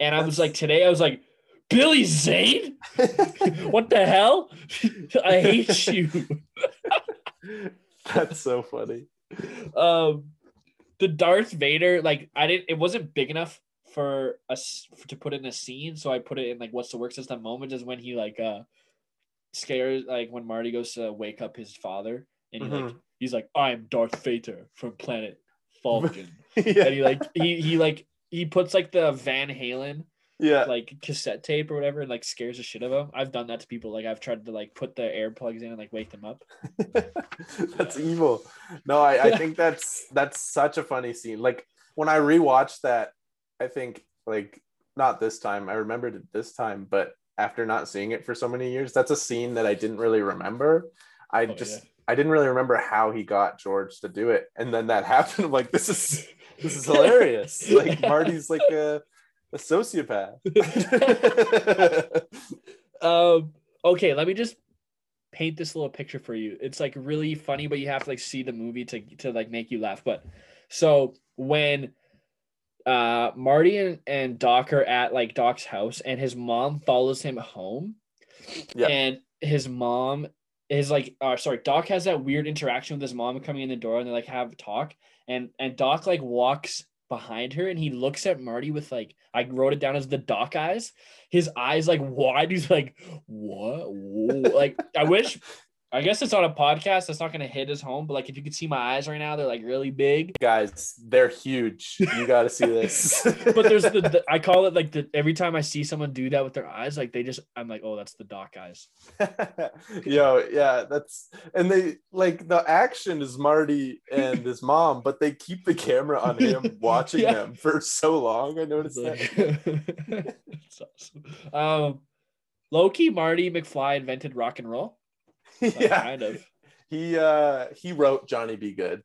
And I was like, today I was like, Billy Zane? what the hell? I hate you. That's so funny. um the Darth Vader, like I didn't it wasn't big enough for us to put in a scene, so I put it in like what's the work system moment is when he like uh scares like when Marty goes to wake up his father and he like Mhm. He's like, I'm Darth Vader from planet Vulcan. yeah. and he like he he like he puts like the Van Halen yeah. like cassette tape or whatever and like scares the shit out of them. I've done that to people. Like I've tried to like put the air plugs in and like wake them up. that's evil. No, I, I think that's that's such a funny scene. Like when I rewatched that, I think like not this time. I remembered it this time, but after not seeing it for so many years, that's a scene that I didn't really remember. I Oh, just yeah. I didn't really remember how he got George to do it, and then that happened. I'm like, this is this is hilarious. Like Marty's like a a sociopath. Um. Okay, let me just paint this little picture for you. It's like really funny, but you have to like see the movie to to like make you laugh. But so when uh Marty and, and Doc are at like Doc's house and his mom follows him home. Yeah. And his mom is like uh sorry, Doc has that weird interaction with his mom coming in the door and they like have a talk and and Doc like walks behind her and he looks at Marty with like I wrote it down as the Doc eyes. His eyes like wide. He's like, what? Whoa. Like I wish. I guess it's on a podcast. That's not gonna hit his home. But like, if you could see my eyes right now, they're like really big. Guys, they're huge. You got to see this. But there's the, the I call it like the every time I see someone do that with their eyes, like they just I'm like, oh, that's the Doc eyes. Yo, yeah, that's and they like the action is Marty and his mom, but they keep the camera on him watching Yeah. them for so long. I noticed that. It's awesome. Um, Loki, Marty McFly invented rock and roll. Yeah, kind of. he uh he wrote Johnny B. Goode.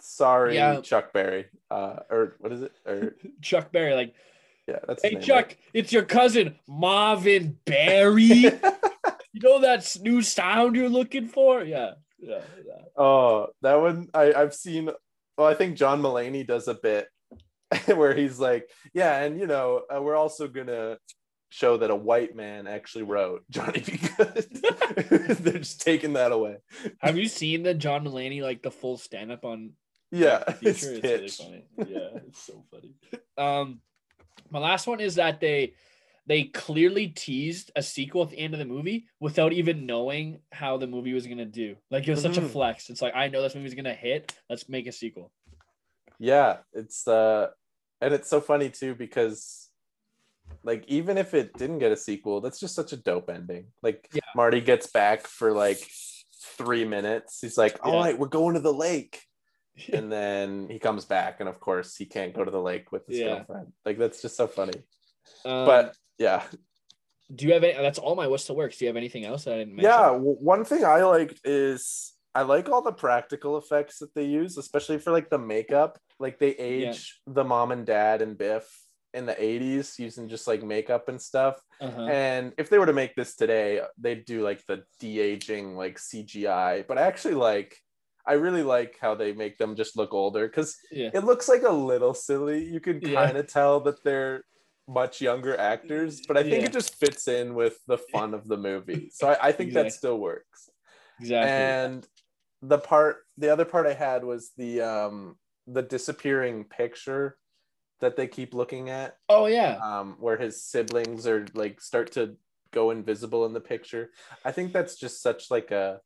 Sorry, Yeah. Chuck Berry. Uh, or what is it? Or Chuck Berry, like, yeah, that's hey name, Chuck, it's your cousin Marvin Berry. you know that new sound you're looking for? Yeah, yeah. yeah. Oh, that one I, I've seen. Well, I think John Mulaney does a bit where he's like, yeah, and you know, uh, we're also gonna show that a white man actually wrote Johnny B. Goode. They're just taking that away. Have you seen the John Mulaney like the full stand up on Yeah, it's? It's really funny. Yeah. It's so funny. Um, my last one is that they they clearly teased a sequel at the end of the movie without even knowing how the movie was gonna do. Like it was such a Mhm. flex. It's like I know this movie's gonna hit. Let's make a sequel. Yeah, it's uh and it's so funny too because like even if it didn't get a sequel, that's just such a dope ending. Like Yeah. Marty gets back for like three minutes. He's like, "All Yeah. right, we're going to the lake. And then he comes back, and of course he can't go to the lake with his Yeah. girlfriend. Like that's just so funny. Um, But yeah. do you have any? That's all my what's the works. Do you have anything else that I didn't mention? Yeah, one thing I liked is I like all the practical effects that they use, especially for like the makeup. Like they age the mom and dad and Biff in the 80s using just like makeup and stuff. Uh-huh. And if they were to make this today, they'd do like the de-aging like CGI. But I actually like I really like how they make them just look older because Yeah. it looks like a little silly. You can kind of tell that they're much younger actors, but I think Yeah. it just fits in with the fun of the movie. So I, I think that still works. Exactly. And the part, the other part I had was the um the disappearing picture that they keep looking at, oh yeah. um, where his siblings are like start to go invisible in the picture. I think that's just such like a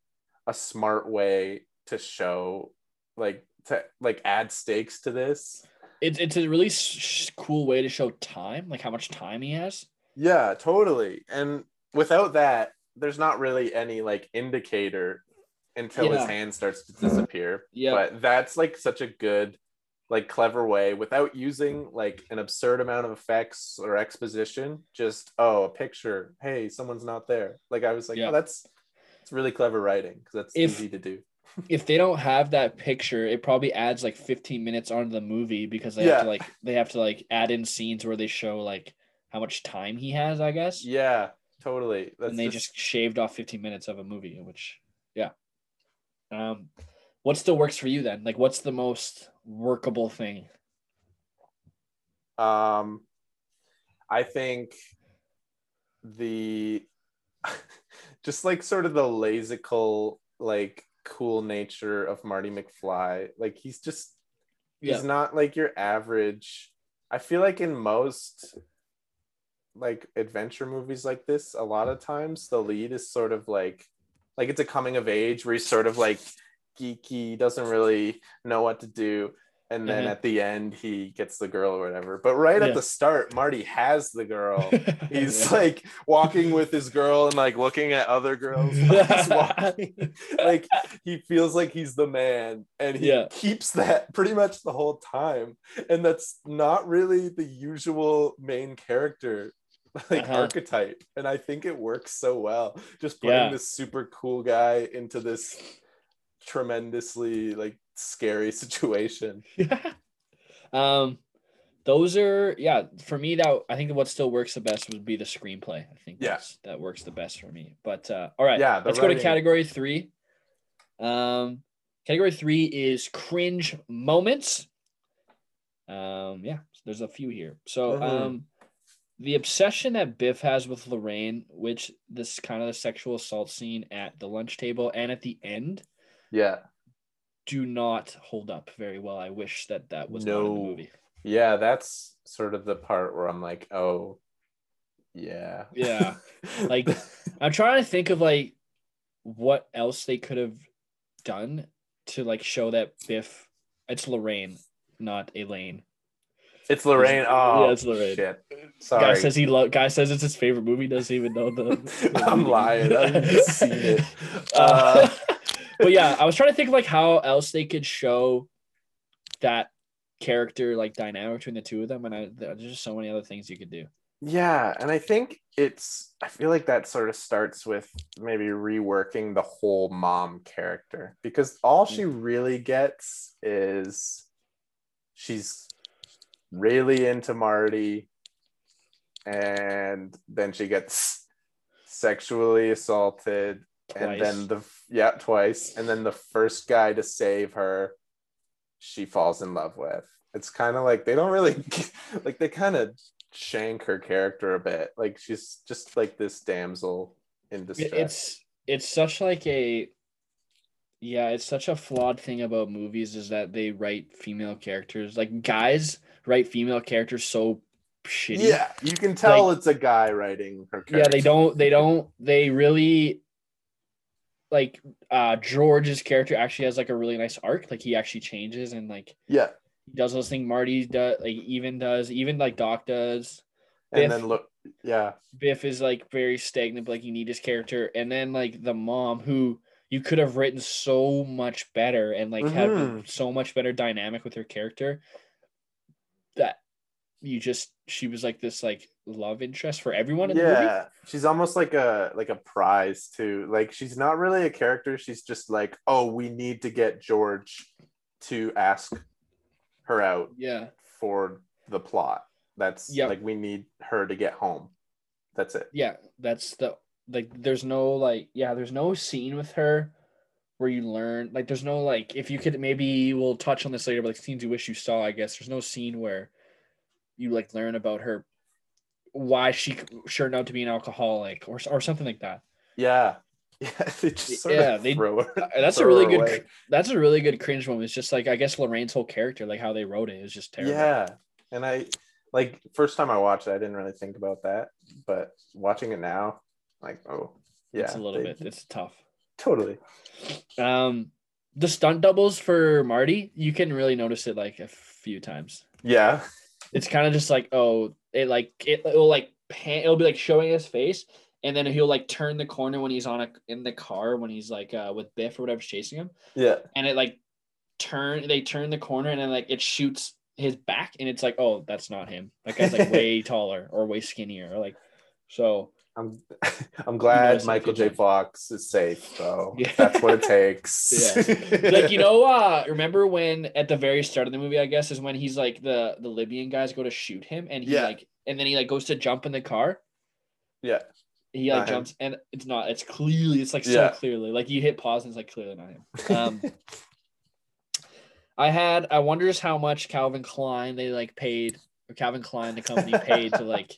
a smart way to show like to like add stakes to this. It's it's a really s- cool way to show time, like how much time he has. Yeah, totally. And without that, there's not really any like indicator until his hand starts to disappear. Yeah. But that's like such a good, like clever way without using like an absurd amount of effects or exposition. Just oh, a picture. Hey, someone's not there. Like I was like, Yeah. oh, that's it's really clever writing because that's If- easy to do. if they don't have that picture, it probably adds like 15 minutes onto the movie because they have Yeah. to like they have to like add in scenes where they show like how much time he has, I guess. Yeah, totally. That's and they just, just shaved off 15 minutes of a movie, which yeah. Um what still works for you then? Like what's the most workable thing? Um, I think the just like sort of the lazical, like cool nature of Marty McFly. Like he's just Yeah. he's not like your average. I feel like in most like adventure movies like this, a lot of times the lead is sort of like like it's a coming of age where he's sort of like geeky, doesn't really know what to do. And then Mhm. at the end he gets the girl or whatever. But right Yeah. at the start, Marty has the girl. He's Yeah. like walking with his girl and like looking at other girls. like he feels like he's the man and he Yeah. keeps that pretty much the whole time. And that's not really the usual main character like Uh-huh. archetype. And I think it works so well. Just putting Yeah. this super cool guy into this tremendously like scary situation. Yeah. Um those are yeah for me that i think what still works the best would be the screenplay i think Yeah. that works the best for me but uh all right Yeah, let's go to category three um category three is cringe moments um yeah there's a few here so Mhm. um the obsession that biff has with lorraine which this kind of the sexual assault scene at the lunch table and at the end Yeah. do not hold up very well i wish that that was not in the movie Yeah, that's sort of the part where I'm like, oh, yeah. Yeah. Like, I'm trying to think of like what else they could have done to like show that Biff. It's Lorraine, not Elaine. it's Lorraine. Oh, Yeah, it's Lorraine. Shit. Guy says he lo- guy says it's his favorite movie. Doesn't even know the. the I'm lying. I've seen it. Uh, but yeah, I was trying to think of like how else they could show that character like dynamic between the two of them, and I, there's just so many other things you could do. Yeah, and I think it's I feel like that sort of starts with maybe reworking the whole mom character because all she mm. really gets is she's really into Marty and then she gets sexually assaulted and Twice. then the yeah twice and then the first guy to save her she falls in love with it's kind of like they don't really like they kind of shank her character a bit like she's just like this damsel in distress it's it's such like a yeah it's such a flawed thing about movies is that they write female characters like guys write female characters so shitty. Yeah, you can tell it's a guy writing her character. Yeah, they don't they don't they really like uh George's character actually has like a really nice arc. Like he actually changes and like Yeah, he does those things Marty does like even does, even like Doc does. and then look, yeah, Biff is like very stagnant, but like you need his character. And then like the mom who you could have written so much better and like had Mhm. so much better dynamic with her character that you just she was like this like love interest for everyone in the movie. yeah. She's almost like a like a prize too. Like she's not really a character. She's just like, oh, we need to get George to ask her out Yeah. for the plot. That's Yep. like we need her to get home. That's it. Yeah. That's the like there's no like yeah, there's no scene with her where you learn like there's no like if you could maybe we'll touch on this later, but like scenes you wish you saw, I guess. There's no scene where you like learn about her why she turned out to be an alcoholic or or something like that. Yeah. Yeah. They just sort Yeah, of they- her. That's a really good. away. That's a really good cringe moment. It's just like I guess Lorraine's whole character, like how they wrote it, is just terrible. Yeah. And I like first time I watched it, I didn't really think about that. But watching it now, like, oh yeah. it's a little they- bit. It's tough. Totally. Um, the stunt doubles for Marty, you can really notice it like a few times. Yeah. It's kind of just like oh, it like it will like pan. It'll be like showing his face, and then he'll like turn the corner when he's on a in the car when he's like uh with Biff or whatever's chasing him, Yeah. and it like turn they turn the corner and then like it shoots his back and it's like oh that's not him that guy's like way taller or way skinnier or like so I'm I'm glad Michael J. Fox is safe, so Yeah. that's what it takes. like you know uh remember when at the very start of the movie i guess is when he's like the the libyan guys go to shoot him and he Yeah. like and then he like goes to jump in the car Yeah. he like Not him. jumps and it's not it's clearly it's like Yeah. so clearly like you hit pause and it's like clearly not him um i had i wonders how much calvin klein they like paid or calvin klein the company paid to like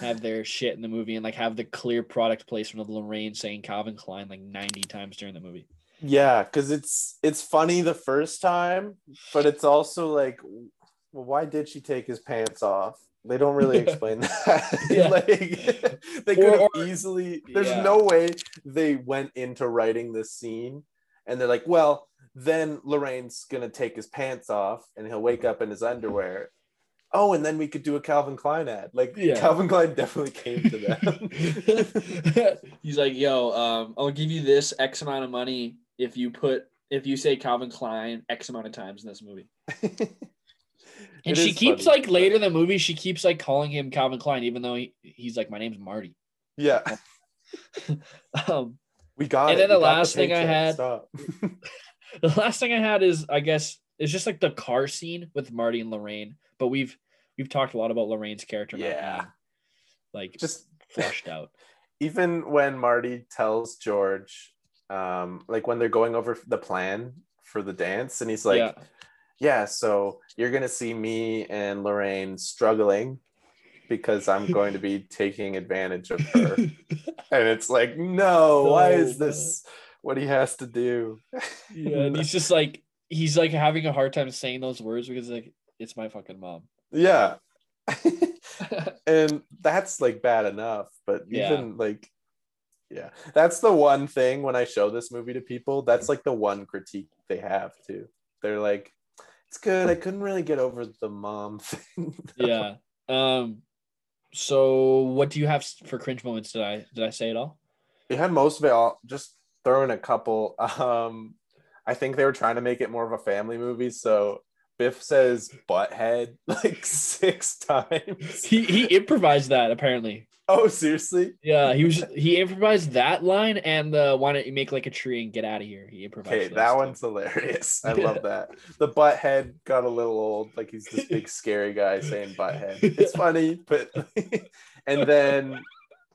have their shit in the movie and like have the clear product placement of lorraine saying calvin klein like 90 times during the movie Yeah, because it's it's funny the first time, but it's also like, well, why did she take his pants off? They don't really explain that. Yeah. like they could have easily. There's Yeah. no way they went into writing this scene, and they're like, well, then Lorraine's gonna take his pants off, and he'll wake up in his underwear. Oh, and then we could do a Calvin Klein ad. Like Yeah. Calvin Klein definitely came to them. He's like, yo, um, I'll give you this X amount of money if you put if you say Calvin Klein X amount of times in this movie. And It she keeps funny. like later in the movie, she keeps like calling him Calvin Klein, even though he, he's like, my name's Marty. yeah, Um, we got And it. then the We got last thing I had- the last thing I had is, I guess, it's just like the car scene with Marty and Lorraine. But we've we've talked a lot about Lorraine's character, Yeah. being, like Just flushed out. even when Marty tells George, um, like when they're going over the plan for the dance, and he's like, yeah, "Yeah, so you're gonna see me and Lorraine struggling because I'm going to be taking advantage of her." and it's like, no, why is this what he has to do? yeah, and he's just like he's like having a hard time saying those words because like it's my fucking mom. yeah. and that's like bad enough but Yeah. even like yeah that's the one thing when i show this movie to people that's like the one critique they have too they're like it's good i couldn't really get over the mom thing yeah. Um. So, what do you have for cringe moments? Did I did I say it all? we had most of it all just throw in a couple um i think they were trying to make it more of a family movie so biff says butthead like six times He he improvised that apparently. oh seriously Yeah, he was he improvised that line and the why don't you make like a tree and get out of here? He improvised. Okay, that one's hilarious. I love that. The butt head got a little old, like he's this big scary guy saying butt head. It's funny, but and then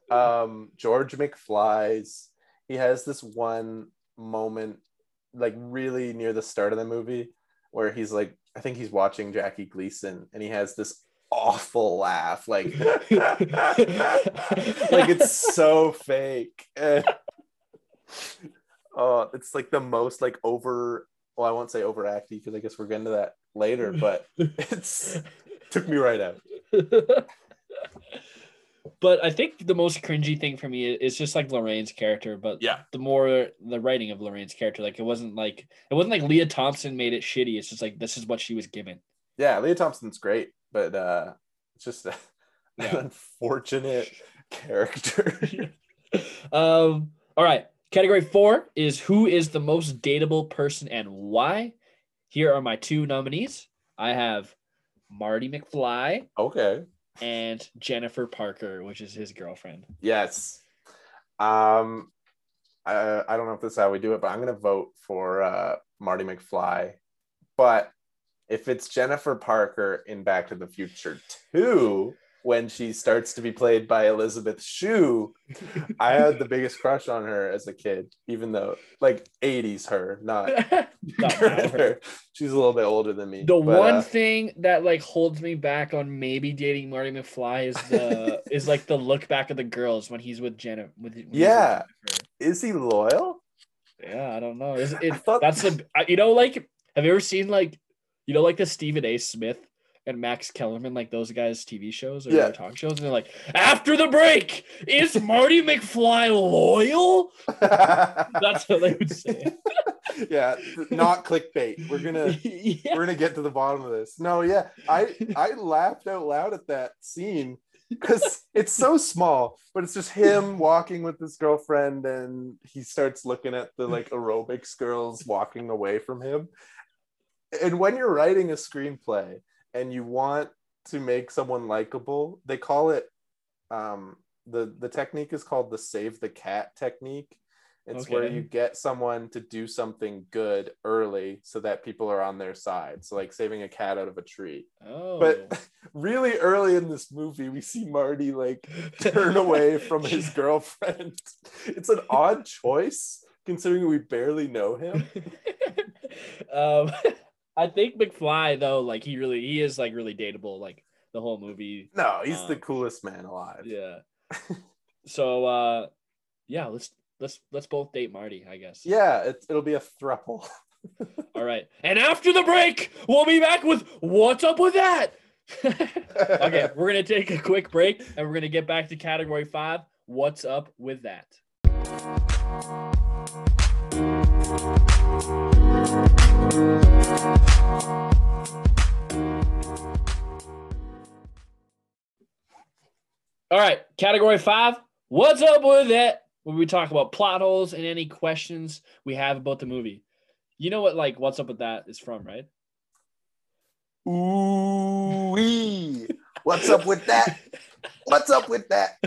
um George McFly's he has this one moment like really near the start of the movie where he's like I think he's watching Jackie Gleason and he has this awful laugh like like it's so fake. And- oh, it's like the most like over. Well, I won't say overacting because I guess we're getting to that later. But it's Took me right out. but I think the most cringy thing for me is just like Lorraine's character. But Yeah. the more the writing of Lorraine's character, like it wasn't like it wasn't like Lea Thompson made it shitty. It's just like this is what she was given. Yeah, Lea Thompson's great, but uh it's just a, Yeah. an unfortunate character. um. All right. Category four is who is the most dateable person and why. Here are my two nominees. I have Marty McFly okay. And Jennifer Parker, which is his girlfriend. Yes. Um I, I don't know if this is how we do it, but I'm gonna vote for uh Marty McFly. But if it's Jennifer Parker in Back to the Future 2, when she starts to be played by Elizabeth Shue, I had the biggest crush on her as a kid, even though like 80s her, not Not her. She's a little bit older than me. The but, one uh, thing that like holds me back on maybe dating Marty McFly is the is like the look back of the girls when he's with Jenna. With when he's with Yeah. Is he loyal? yeah, I don't know. Is it? thought- That's a I- you know like have you ever seen like you know like the Stephen A. Smith and Max Kellerman like those guys TV shows or Yeah. talk shows and they're like after the break is Marty McFly loyal? That's what they would say. yeah, not clickbait. We're gonna yeah. we're gonna get to the bottom of this. No, yeah, I I laughed out loud at that scene because it's so small, but it's just him walking with his girlfriend, and he starts looking at the like aerobics girls walking away from him. And when you're writing a screenplay and you want to make someone likable, they call it um the the technique is called the save the cat technique. It's where you get someone to do something good early so that people are on their side. So like saving a cat out of a tree. Oh. But really early in this movie, we see Marty like turn away from his girlfriend. It's an odd choice considering we barely know him. um, I think McFly though, like he really he is like really dateable, like the whole movie. No, he's the Um, coolest man alive. Yeah. so uh yeah, let's let's let's both date Marty, I guess. Yeah, it, it'll be a thruple. All right. And after the break, we'll be back with what's up with that. okay, we're gonna take a quick break and we're gonna get back to category five. What's up with that? All right, category five. What's up with that? Where we talk about plot holes and any questions we have about the movie. You know what, like, what's up with that is from, right? Ooh wee. What's up with that? What's up with that?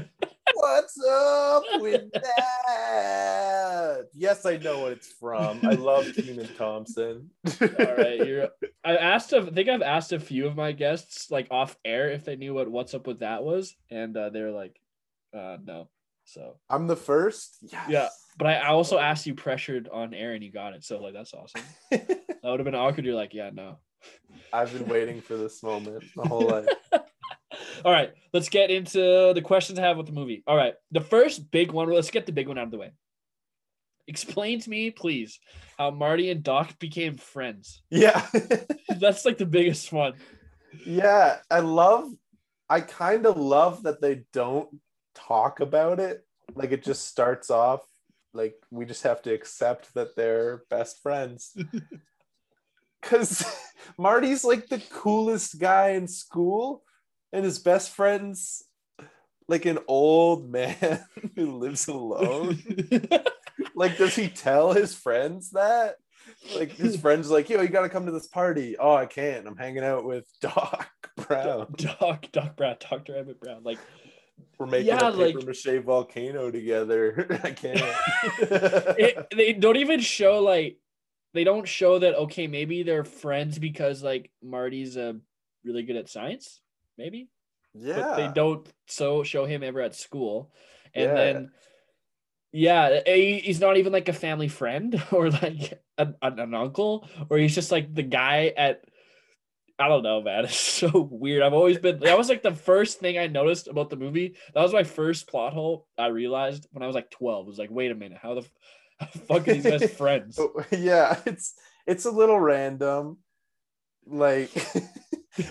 What's up with that? Yes, I know what it's from. I love Kenan Thompson. All right, you're. I asked. A, I think I've asked a few of my guests, like off air, if they knew what "What's up with that" was, and uh, they're like, uh, "No." So, I'm the first. Yes. Yeah. but I also asked you pressured on air, and you got it. So, like, that's awesome. That would have been awkward. You're like, "Yeah, no." I've been waiting for this moment my whole life. All right, let's get into the questions I have with the movie. All right, the first big one. Let's get the big one out of the way. Explain to me, please, how Marty and Doc became friends. Yeah. That's like the biggest one. yeah. I love, I kind of love that they don't talk about it. Like it just starts off like we just have to accept that they're best friends. Because Marty's like the coolest guy in school, and his best friend's like an old man who lives alone. like, does he tell his friends that? Like, his friends like, yo, you gotta come to this party. Oh, I can't. I'm hanging out with Doc Brown. Doc, Doc Brown, Dr. Emmett Brown. Like, We're making Yeah, a paper like- mache volcano together. I can't. it, they don't even show like they don't show that okay maybe they're friends because like marty's uh, really good at science maybe yeah. but they don't so show him ever at school and Yeah. then yeah he's not even like a family friend or like an, an, uncle or he's just like the guy at I don't know, man. It's so weird. I've always been that was like the first thing I noticed about the movie. That was my first plot hole I realized when I was like 12. It was like, wait a minute, how the, how fuck are these guys friends? Oh, yeah, it's it's a little random. Like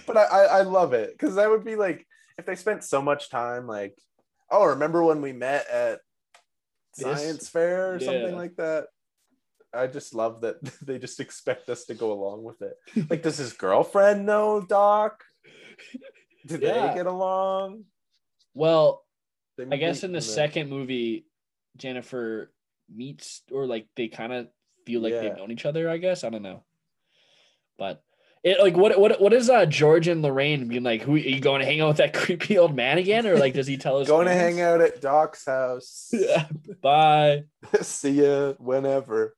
but I, I, I love it because that would be like if they spent so much time like, oh, remember when we met at This- science fair or yeah. something like that? I just love that they just expect us to go along with it. Like, does his girlfriend know Doc? Did Yeah. they get along? Well, I guess in the second movie, Jennifer meets or like they kind of feel like Yeah. they've known each other. I guess I don't know, but it like what what what is uh George and Lorraine being like? Who are you going to hang out with that creepy old man again, or like does he tell us going to hang out at Doc's house. Bye. See ya whenever.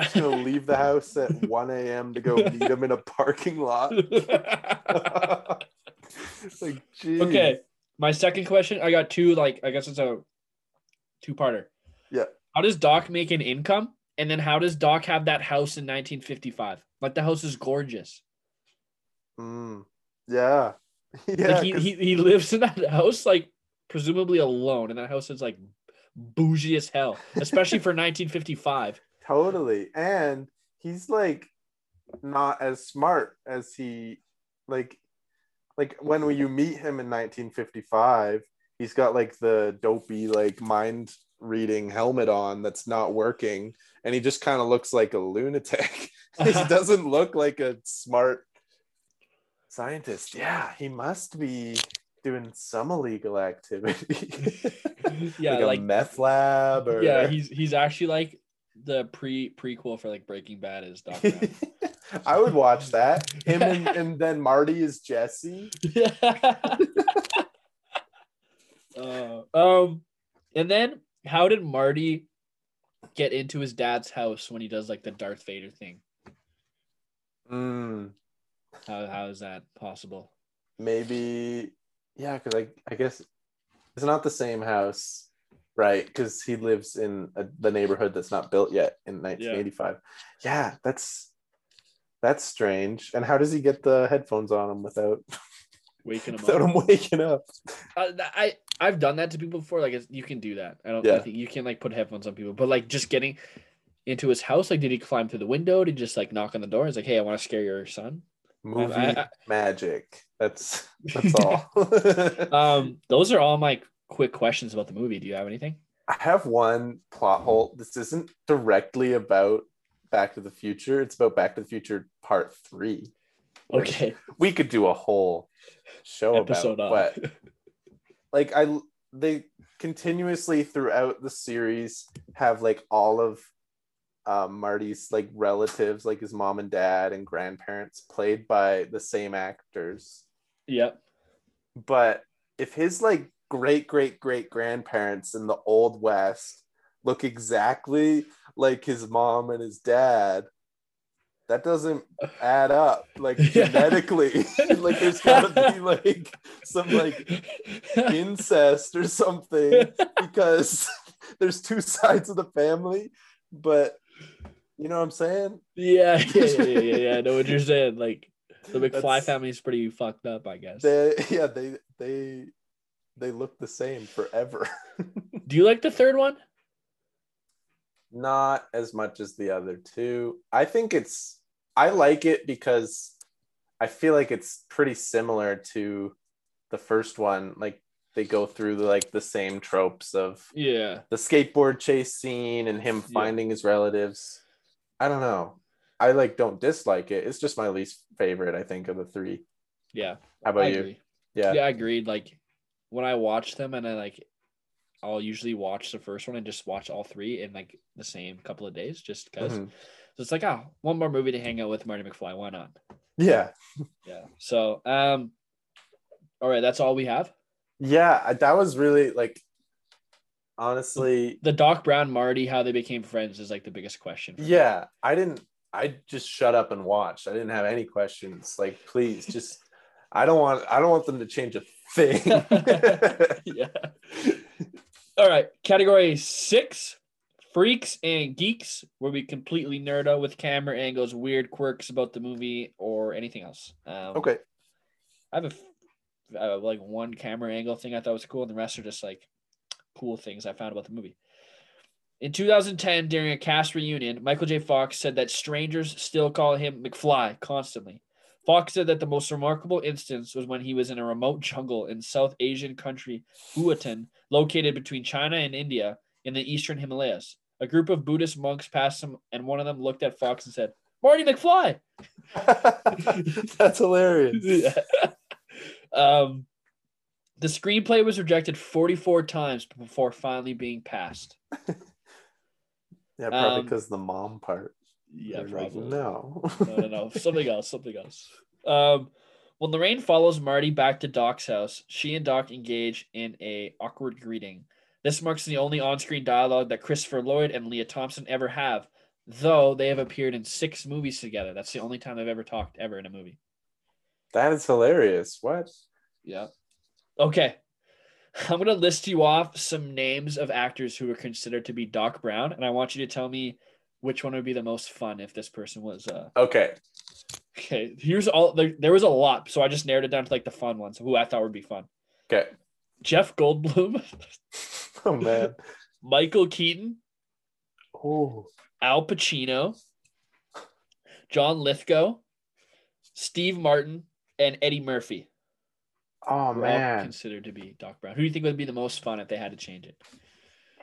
Just gonna leave the house at 1 a.m. to go meet him in a parking lot. like, geez. okay, my second question. I got two. Like I guess it's a two-parter. Yeah. How does Doc make an income? And then how does Doc have that house in 1955? Like the house is gorgeous. Mm, yeah. Yeah. like he, 'cause- he he lives in that house like presumably alone and that house is like bougie as hell especially for 1955 totally. And he's like not as smart as he like like when you meet him in 1955, he's got like the dopey like mind reading helmet on that's not working and he just kind of looks like a lunatic. he doesn't look like a smart scientist. Yeah, he must be doing some illegal activity. yeah like a meth lab or yeah he's he's actually like the pre prequel for like breaking bad is Doc I would watch that. Him and, and then Marty is Jesse. uh, um and then how did marty get into his dad's house when he does like the darth vader thing Mm, how, how is that possible maybe, yeah, because I, I guess it's not the same house, right? Because he lives in a, the neighborhood that's not built yet in 1985. Yeah. that's that's strange. And how does he get the headphones on him without waking him without up him waking up? Uh, I I've done that to people before. Like it's, you can do that. I don't. I think you can like put headphones on people, but like just getting into his house. Like, did he climb through the window? Did he just like knock on the door? He's like, "Hey, I want to scare your son." Movie I- I- magic. That's that's all. Um, those are all my quick questions about the movie. Do you have anything? I have one plot hole. This isn't directly about Back to the Future. It's about Back to the Future Part Three. Okay, we could do a whole show episode about, on. but like I, they continuously throughout the series have like all of um, Marty's like relatives, like his mom and dad and grandparents, played by the same actors. yep. But if his like great great great grandparents in the old west look exactly like his mom and his dad that doesn't add up like Yeah. genetically like there's gotta be like some like incest or something because there's two sides of the family but you know what i'm saying Yeah, yeah, yeah, yeah, yeah, yeah. I know what you're saying. Like the McFly family is pretty fucked up, I guess. they yeah they they they look the same forever Do you like the third one? Not as much as the other two. I think it's I like it because I feel like it's pretty similar to the first one. Like they go through the, like the same tropes of Yeah. the skateboard chase scene and him Yeah. finding his relatives. I don't know. I like don't dislike it. It's just my least favorite, I think, of the three. Yeah. How about I you? agree. Yeah. Yeah, I agreed. Like when I watch them and I like I'll usually watch the first one and just watch all three in like the same couple of days just because. Mhm. So it's like, oh, one more movie to hang out with Marty McFly. Why not? Yeah. Yeah. So um all right, that's all we have. Yeah. That was really like honestly The Doc Brown Marty, how they became friends is like the biggest question. for me. Yeah, I didn't. I just shut up and watched. I didn't have any questions. Like, please, just. I don't want. I don't want them to change a thing. yeah. All right. Category six freaks and geeks, where we completely nerd out with camera angles, weird quirks about the movie, or anything else. Um, okay. I have a uh, like one camera angle thing I thought was cool, and the rest are just like cool things I found about the movie. In 2010, during a cast reunion, Michael J. Fox said that strangers still call him McFly constantly. Fox said that the most remarkable instance was when he was in a remote jungle in South Asian country Bhutan, located between China and India in the eastern Himalayas. A group of Buddhist monks passed him, and one of them looked at Fox and said, "Marty McFly." That's hilarious. um, the screenplay was rejected 44 times before finally being passed. Yeah, probably Um, because the mom part. Yeah, They're like, no. no, no, no. Something else. Something else. Um, when Lorraine follows Marty back to Doc's house, she and Doc engage in a awkward greeting. This marks the only on-screen dialogue that Christopher Lloyd and Lea Thompson ever have, though they have appeared in six movies together. That's the only time they've ever talked ever in a movie. that is hilarious. What? Yeah. Okay. I'm gonna list you off some names of actors who are considered to be Doc Brown, and I want you to tell me which one would be the most fun if this person was uh Okay. Okay, here's all there, there was a lot, so I just narrowed it down to like the fun ones who I thought would be fun. Okay. Jeff Goldblum, Oh man. Michael Keaton, Oh. Al Pacino, John Lithgow, Steve Martin, and Eddie Murphy. Oh man. considered to be Doc Brown. Who do you think would be the most fun if they had to change it?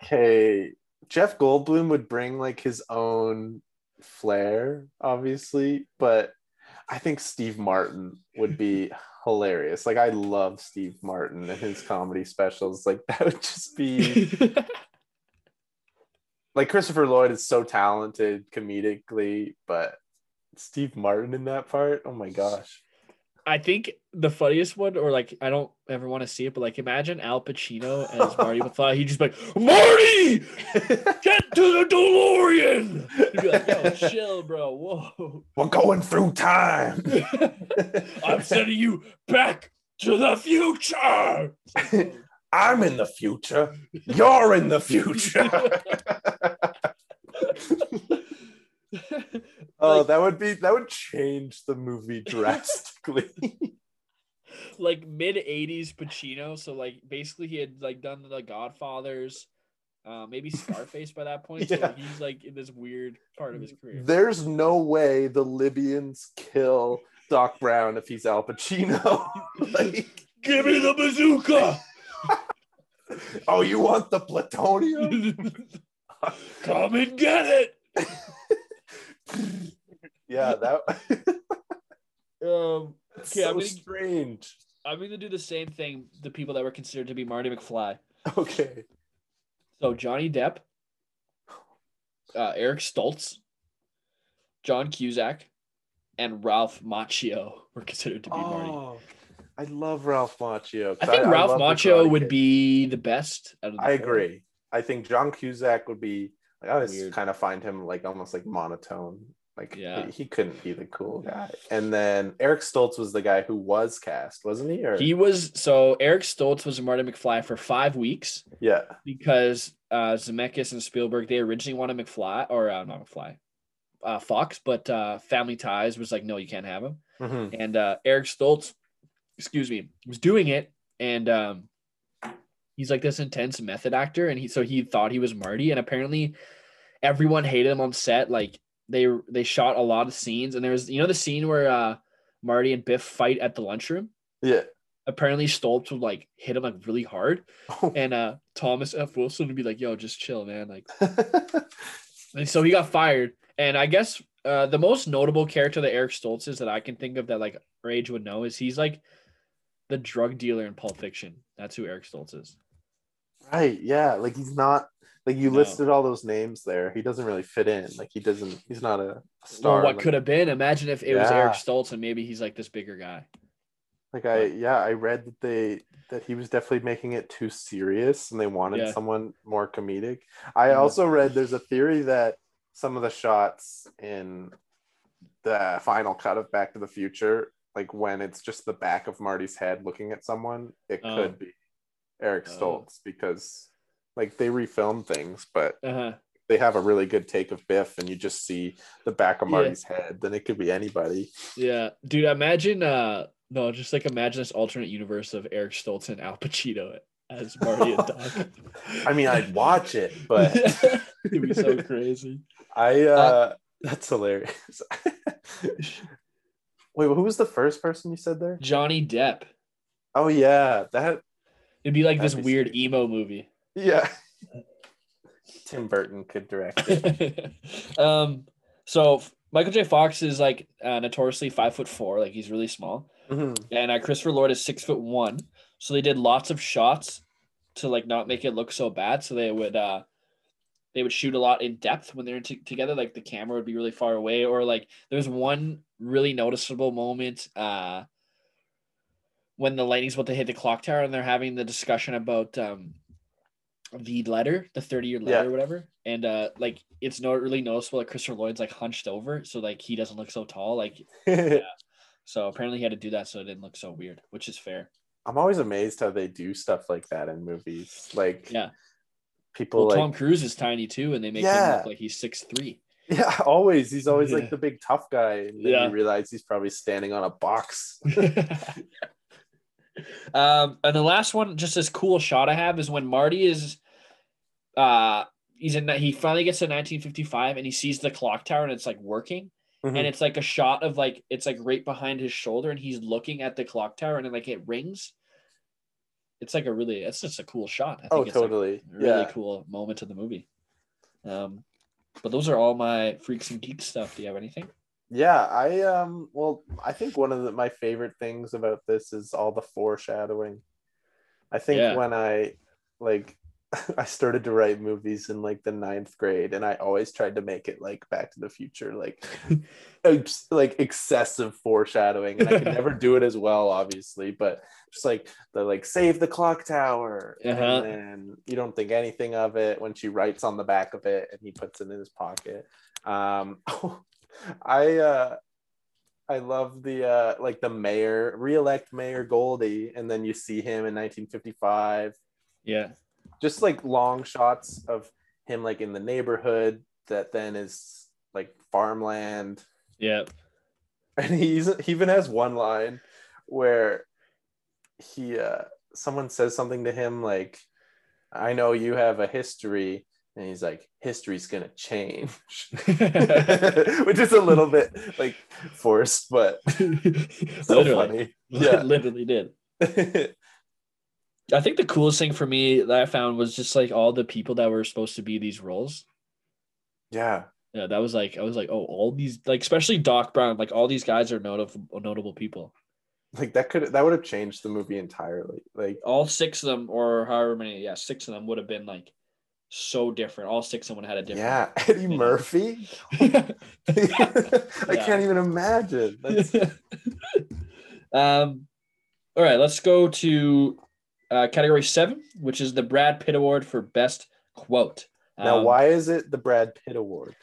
Okay. Jeff Goldblum would bring like his own flair, obviously, but I think Steve Martin would be hilarious. Like I love Steve Martin and his comedy specials. Like that would just be like Christopher Lloyd is so talented comedically, but Steve Martin in that part, oh my gosh. I think the funniest one, or like I don't ever want to see it, but like imagine Al Pacino as Marty McFly. He'd just be like, Marty, get to the DeLorean. He'd be like, Yo, chill, bro. Whoa. We're going through time. I'm sending you back to the future. I'm in the future. You're in the future. Oh, Like- that would be that would change the movie drastically. like mid 80s Pacino. So like basically he had like done the Godfathers, uh, maybe Scarface by that point. So like, he's like in this weird part of his career. There's no way the Libyans kill Doc Brown if he's Al Pacino. like, Give me the bazooka. oh, you want the plutonium? Come and get it. Yeah, that. Um, Okay, so I'm gonna- strange. I'm gonna do the same thing. The people that were considered to be Marty McFly. Okay. So Johnny Depp, uh, Eric Stoltz, John Cusack, and Ralph Macchio were considered to be Marty. Oh, I love Ralph Macchio. I think Ralph love the Macchio would be the best. Out of the I agree. I think John Cusack would be. Like, I always Weird. kind of find him like almost like monotone. Like Yeah. he, he couldn't be the cool guy. And then Eric Stoltz was the guy who was cast, wasn't he? Or He was so Eric Stoltz was Marty McFly for five weeks yeah. because uh, Zemeckis and Spielberg they originally wanted McFly or uh, not McFly, uh, Fox, but uh, Family Ties was like, no, you can't have him. Mhm. And uh, Eric Stoltz, excuse me, was doing it, and um, he's like this intense method actor, and he so he thought he was Marty, and apparently everyone hated him on set. Like they they shot a lot of scenes, and there was you know the scene where uh, Marty and Biff fight at the lunchroom. Yeah. Apparently Stoltz would like hit him like really hard, and uh Thomas F. Wilson would be like, "Yo, just chill, man." Like, and so he got fired. And I guess uh, the most notable character that Eric Stoltz is that I can think of that like Rage would know is he's like the drug dealer in Pulp Fiction. That's who Eric Stoltz is. Right. Yeah. Like he's not like you No. listed all those names there. He doesn't really fit in. Like he doesn't. He's not a star. Well, what like, could have been? Imagine if it was Eric Stoltz and maybe he's like this bigger guy. Like I yeah, I read that they that he was definitely making it too serious and they wanted Yeah. someone more comedic. I Mhm. also read there's a theory that some of the shots in the final cut of Back to the Future, like when it's just the back of Marty's head looking at someone, it Oh. could be Eric Oh. Stoltz because like they refilm things, but Uh huh. they have a really good take of Biff and you just see the back of Yeah. Marty's head, then it could be anybody. Yeah, dude. Imagine. uh No, just like imagine this alternate universe of Eric Stoltz and Al Pacino as Marty and Doc. I mean, I'd watch it, but It'd be so crazy. I uh, that's hilarious. Wait, who was the first person you said there? Johnny Depp. Oh yeah, that It'd be like this That'd be weird sweet. emo movie. yeah. Tim Burton could direct it. um, so Michael J. Fox is like uh, notoriously five foot four, like he's really small, Mhm. and uh, Christopher Lloyd is six foot one. So they did lots of shots to like not make it look so bad. So they would uh, they would shoot a lot in depth when they're t- together. Like the camera would be really far away, or like there's one really noticeable moment uh, when the lightning's about to hit the clock tower and they're having the discussion about um, the letter, the 30 year letter Yeah. or whatever. And uh, like it's not really noticeable that Christopher Lloyd's like hunched over, so like he doesn't look so tall. Like so apparently he had to do that so it didn't look so weird, which is fair. I'm always amazed how they do stuff like that in movies. Like Yeah. people Well, like Tom Cruise is tiny too, and they make him look like he's six three. yeah, always he's always Yeah. like the big tough guy, and then Yeah. you realize he's probably standing on a box. um, and the last one, just this cool shot I have is when Marty is, uh, he's in. He finally gets to 1955 and he sees the clock tower and it's like working, Mhm. and it's like a shot of like it's like right behind his shoulder and he's looking at the clock tower and then like it rings. It's like a really, it's just a cool shot. I think oh, it's like, totally. a really yeah. cool moment of the movie. Um, but those are all my freaks and geeks stuff. Do you have anything? Yeah, I um well, I think one of the, my favorite things about this is all the foreshadowing. I think Yeah. when I like I started to write movies in like the ninth grade and I always tried to make it like Back to the Future, like ex- like excessive foreshadowing. And I could never do it as well, obviously, but just like the like save the clock tower. Uh-huh. And you don't think anything of it when she writes on the back of it and he puts it in his pocket. Um I uh I love the uh like the mayor re-elect Mayor Goldie, and then you see him in 1955. Yeah. Just like long shots of him like in the neighborhood that then is like farmland. Yeah. And he's he even has one line where he uh someone says something to him like, I know you have a history, and he's like, history's gonna change. Which is a little bit like forced, but so Literally. funny. Yeah. literally did. I think the coolest thing for me that I found was just like all the people that were supposed to be these roles. yeah. Yeah, that was like I was like, oh, all these like especially Doc Brown, like all these guys are notable notable people. Like that could that would have changed the movie entirely. Like All six of them, or however many, yeah, six of them would have been like so different. All six of them had a different. yeah, Eddie. Murphy. I Yeah. can't even imagine. Um, all right, let's go to uh, category seven, which is the Brad Pitt Award for Best Quote. now, Um, why is it the Brad Pitt Award?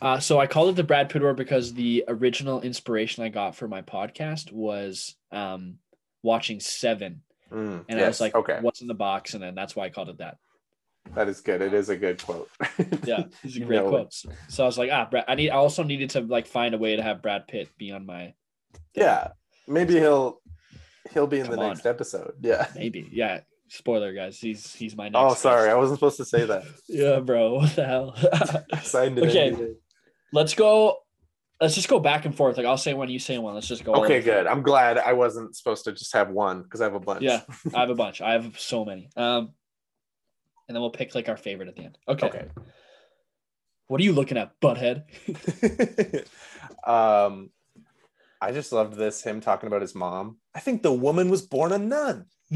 Uh, so I called it the Brad Pitt Award because the original inspiration I got for my podcast was um, watching Seven, Mm, and I was like, okay, "What's in the box?" And then that's why I called it that. That is good. It is a good quote. Yeah, these are great it. quotes. So I was like, "Ah, Brad." I need. I also needed to like find a way to have Brad Pitt be on my. yeah, maybe he'll he'll be in the Come on. next episode. Yeah. Maybe, yeah. Spoiler, guys. He's he's my next. Oh, sorry, I wasn't supposed to say that. Yeah, bro. What the hell? Signed it. Okay. let's go. Let's just go back and forth. Like I'll say one, you say one. Let's just go. Okay, good. I'm glad I wasn't supposed to just have one because I have a bunch. Yeah, I have a bunch. I have so many. Um, and then we'll pick like our favorite at the end. Okay. Okay. What are you looking at, butthead? um, I just loved this him talking about his mom. I think the woman was born a nun.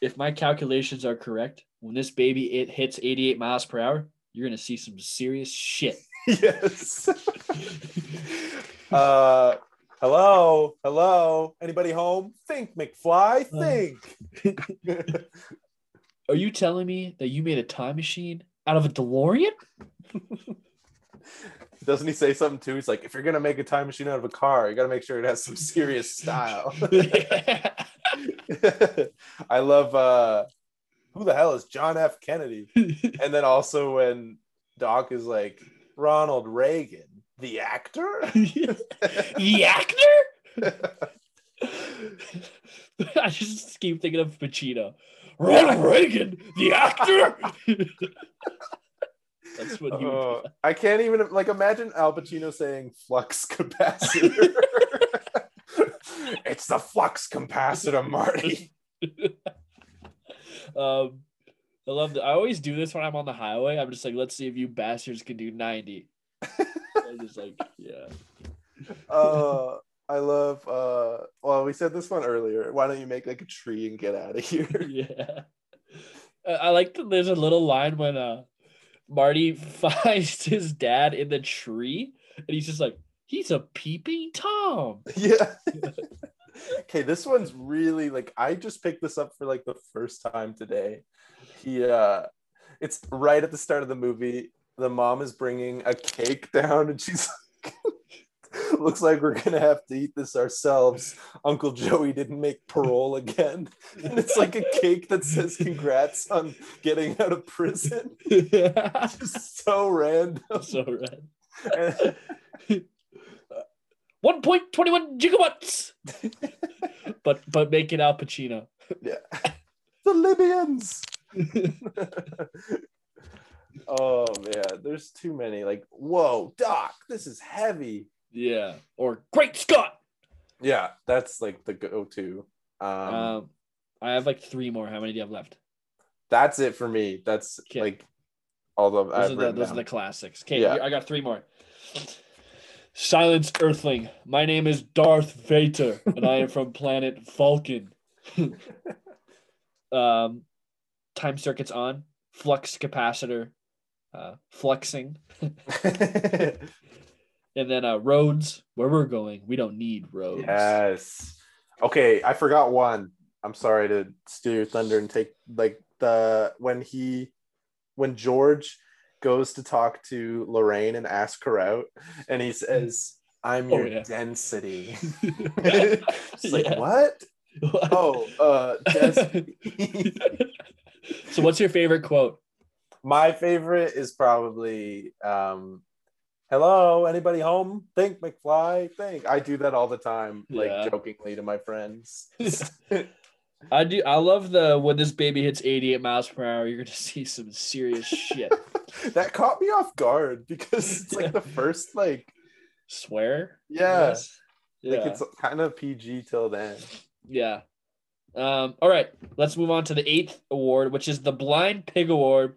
if my calculations are correct, when this baby it hits 88 miles per hour, you're gonna see some serious shit. yes. uh, hello, hello. Anybody home? Think, McFly. Uh. Think. Are you telling me that you made a time machine out of a DeLorean? Doesn't he say something too? He's like, if you're gonna make a time machine out of a car, you gotta make sure it has some serious style. I love uh who the hell is John F. Kennedy? And then also when Doc is like Ronald Reagan, the actor. the actor? I just keep thinking of Pacino. Ronald Reagan, the actor. That's what he would Oh. I can't even like imagine Al Pacino saying flux capacitor. it's the flux capacitor, Marty. um, I love that. I always do this when I'm on the highway. I'm just like, let's see if you bastards can do 90. I'm just like, yeah. Uh, I love. Uh, well, we said this one earlier. Why don't you make like a tree and get out of here? yeah. I I like that there's a little line when uh Marty finds his dad in the tree and he's just like, he's a peeping Tom. yeah. okay, this one's really like I just picked this up for like the first time today. He uh it's right at the start of the movie. The mom is bringing a cake down and she's like looks like we're gonna have to eat this ourselves. Uncle Joey didn't make parole again. And it's like a cake that says congrats on getting out of prison. Just so random. so. And- 1.21 gigawatts. but but make it Al Pacino. Yeah. The Libyans. Oh man, there's too many. Like, whoa, Doc, this is heavy. Yeah. Or Great Scott. Yeah, that's like the go-to. Um, Um, I have like three more. How many do you have left? that's it for me. That's Okay. like all of Those, I've are the, those are the classics. Okay, Yeah. I got three more. Silence Earthling. My name is Darth Vader, and I am from planet Vulcan. um, time circuits on. Flux capacitor. Uh, fluxing. And then uh, roads. Where we're going, we don't need roads. yes. Okay, I forgot one. I'm sorry to steal your thunder and take like the when he when George goes to talk to Lorraine and ask her out, and he says, "I'm Oh, your yeah. density." It's like Yeah. what? Oh, uh, so, what's your favorite quote? My favorite is probably um Hello, anybody home? Think McFly. Think. I do that all the time, like Yeah. jokingly to my friends. I do. I love the when this baby hits 88 miles per hour, you're gonna see some serious shit. that caught me off guard because it's like the first like Swear? yeah. Yeah. like it's kind of PG till then. yeah. Um, all right, let's move on to the eighth award, which is the Blind Pig Award,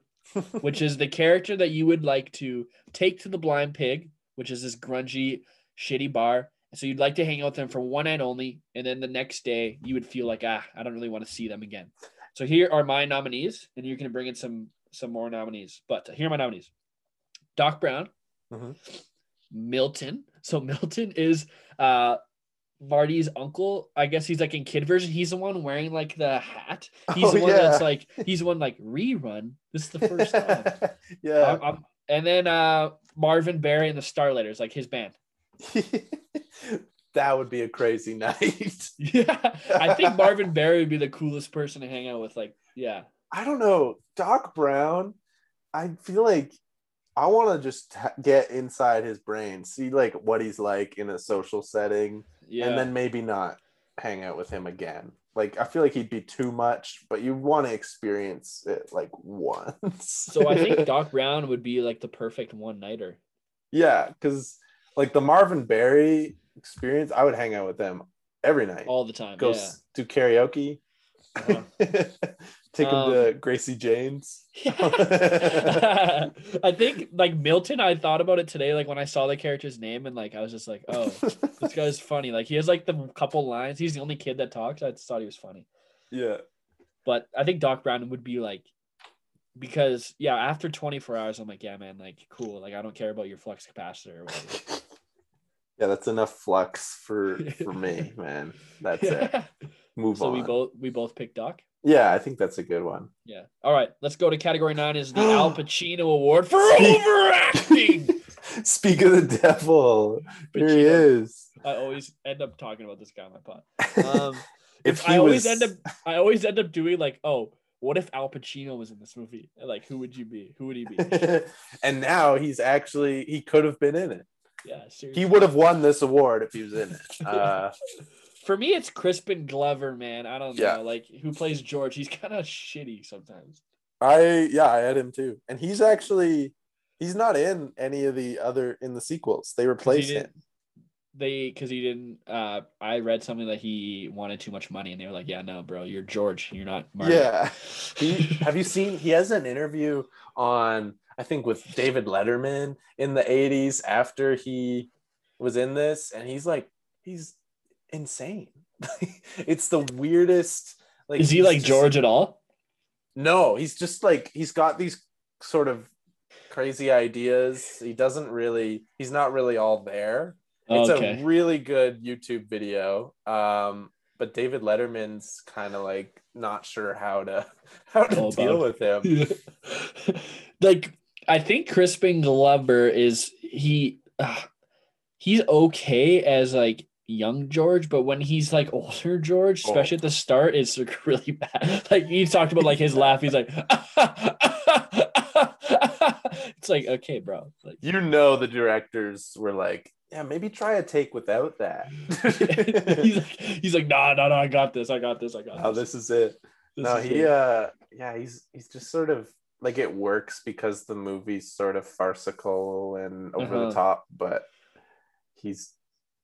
which is the character that you would like to take to the Blind Pig, which is this grungy, shitty bar. So you'd like to hang out with them for one night only, and then the next day you would feel like ah, I don't really want to see them again. So here are my nominees, and you're gonna bring in some some more nominees. But here are my nominees: Doc Brown, Mhm. Milton. So Milton is uh Marty's uncle. I guess he's like in kid version. He's the one wearing like the hat. He's Oh, the one yeah. that's like he's the one like rerun. This is the first time. yeah. I'm- I'm- and then uh Marvin Berry and the Starlighters, like his band. that would be a crazy night. Yeah, I think Marvin Berry would be the coolest person to hang out with. Like, yeah, I don't know. Doc Brown, I feel like I want to just get inside his brain, see like what he's like in a social setting, yeah. and then maybe not hang out with him again. Like I feel like he'd be too much, but you want to experience it like once. so I think Doc Brown would be like the perfect one nighter. yeah, because like the Marvin Berry experience, I would hang out with them every night. all the time. Go yeah. do karaoke. Uh-huh. Take him Um, to Gracie Jane's. I think like Milton, I thought about it today, like when I saw the character's name, and like I was just like, oh, this guy's funny. Like he has like the couple lines. He's the only kid that talks. I just thought he was funny. yeah. But I think Doc Brown would be like, because yeah, after 24 hours, I'm like, yeah, man, like cool. Like I don't care about your flux capacitor or whatever. Yeah, that's enough flux for for me, man. That's it. Move so on. So we both we both picked Doc. Yeah, I think that's a good one. Yeah. All right. Let's go to category nine. Is the Al Pacino Award for overacting. Speak of the devil. Here he is. I always end up talking about this guy on my pod. Um, if he I always was, end up I always end up doing like, oh, what if Al Pacino was in this movie? Like, who would you be? Who would he be? and now he's actually he could have been in it. Yeah, seriously. He would have won this award if he was in it. Uh, For me, it's Crispin Glover, man. I don't know, like who plays George. He's kind of shitty sometimes. I yeah, I had him too, and he's actually He's not in any of the other in the sequels. They replaced him. They because he didn't. Uh, I read something that he wanted too much money, and they were like, "Yeah, no, bro, you're George. You're not Marty." Yeah. He have you seen he has an interview on I think with David Letterman in the 80s after he was in this and he's like he's insane. it's the weirdest like Is he like just- George at all? No, he's just like he's got these sort of crazy ideas. He doesn't really he's not really all there. It's okay. a really good YouTube video. Um but David Letterman's kind of like not sure how to how to Oh, deal with him. like I think Crispin Glover is he uh, he's okay as like young George, but when he's like older George, Oh. especially at the start, it's like really bad. Like he talked about like his laugh, he's like it's like okay, bro. Like You know the directors were like, yeah, maybe try a take without that. he's like he's like no no no I got this I got this I got this. oh, this. this is it. This no, is he it. uh yeah, he's he's just sort of like it works because the movie's sort of farcical and over Uh-huh. the top, but he's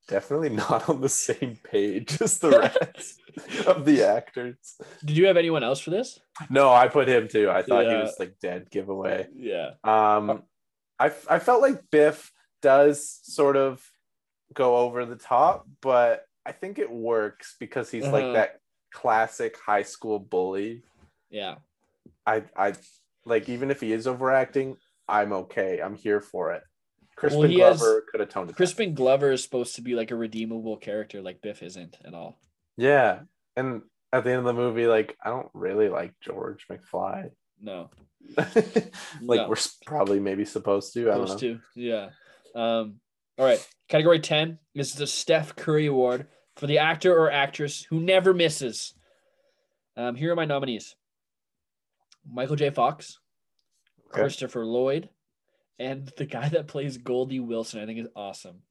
definitely not on the same page as the rest of the actors. Did you have anyone else for this? No, I put him too. I thought he was like dead giveaway. Yeah. Um, I I felt like Biff does sort of go over the top, but I think it works because he's Uh-huh. like that classic high school bully. Yeah. I I like even if he is overacting, I'm okay. I'm here for it. Crispin he has- Glover could have toned it. down. Crispin Glover is supposed to be like a redeemable character, like Biff isn't at all. Yeah, and at the end of the movie, like I don't really like George McFly. No. like No. we're probably maybe supposed to. I don't Supposed know. to. Yeah. Um, all right. Category 10 is the Steph Curry Award for the actor or actress who never misses. Um, here are my nominees Michael J. Fox, Okay. Christopher Lloyd, and the guy that plays Goldie Wilson, I think is awesome.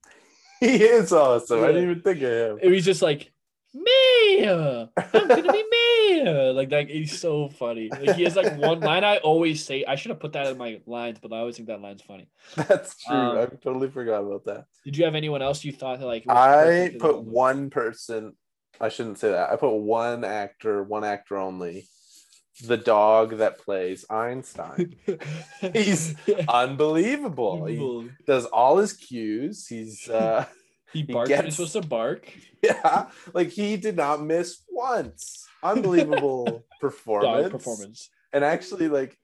He is awesome. I didn't even think of him. It was just like, me, I'm gonna be me. Like that, he's so funny. Like, he has like one line I always say. I should have put that in my lines, but I always think that line's funny. That's true. Um, I totally forgot about that. Did you have anyone else you thought that like? I put one person. I shouldn't say that. I put one actor, one actor only. The dog that plays Einstein. He's Unbelievable. He does all his cues. He's uh he barks. when gets- He's supposed to bark. yeah, like he did not miss once. Unbelievable performance. Dog performance. And actually, like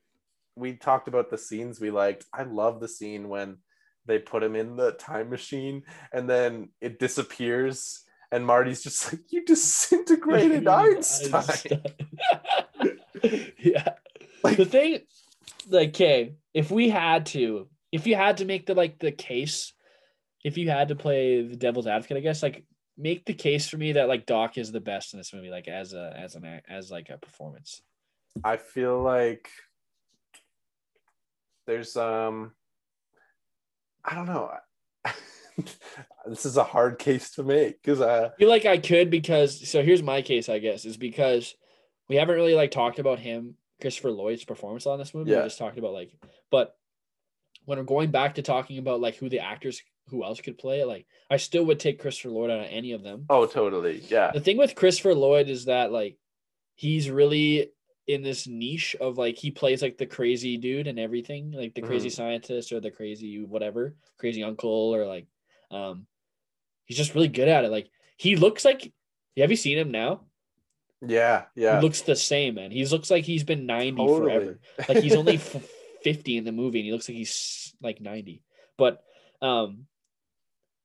we talked about the scenes we liked. I love the scene when they put him in the time machine and then it disappears, and Marty's just like, "You disintegrated Einstein." yeah. Like- the thing, like, okay, if we had to, if you had to make the like the case, if you had to play the devil's advocate, I guess, like, make the case for me that like Doc is the best in this movie, like as a as an as like a performance. I feel like there's um, I don't know. this is a hard case to make because I I feel like I could because so here's my case, I guess, is because we haven't really like talked about him, Christopher Lloyd's performance on this movie. Yeah. We just talked about like, but when we're going back to talking about like who the actors, who else could play it, like I still would take Christopher Lloyd out of any of them. oh totally yeah The thing with Christopher Lloyd is that like he's really in this niche of like he plays like the crazy dude and everything, like the crazy Mhm. scientist or the crazy whatever, crazy uncle or like um he's just really good at it. Like he looks like have you seen him now? Yeah yeah looks the same, man. He looks like he's been 90 totally. forever. Like he's only 50 in the movie and he looks like he's like 90. But um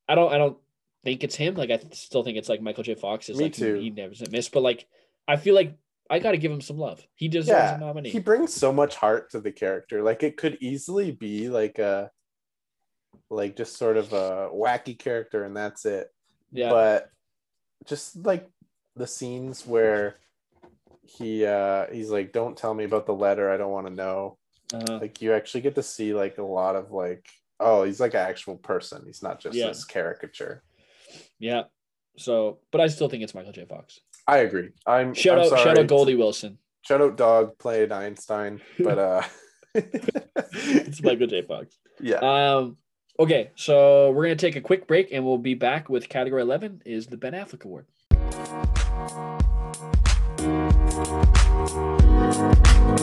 I don't I don't think it's him. Like I still think it's like Michael J. Fox is Me like he- too. He, never missed, But like I feel like I gotta give him some love. He deserves a yeah nominee. he brings so much heart to the character like it could easily be like a like just sort of a wacky character and that's it yeah. but just like the scenes where he uh he's like don't tell me about the letter i don't want to know uh, like you actually get to see like a lot of like oh he's like an actual person he's not just Yeah. this caricature yeah. So but I still think it's Michael J. Fox. i agree i'm Shout I'm out shout out Goldie Wilson. shout out dog played einstein but uh it's Michael J. Fox. yeah. Um. Okay, so we're gonna take a quick break, and we'll be back with category eleven is the Ben Affleck Award. All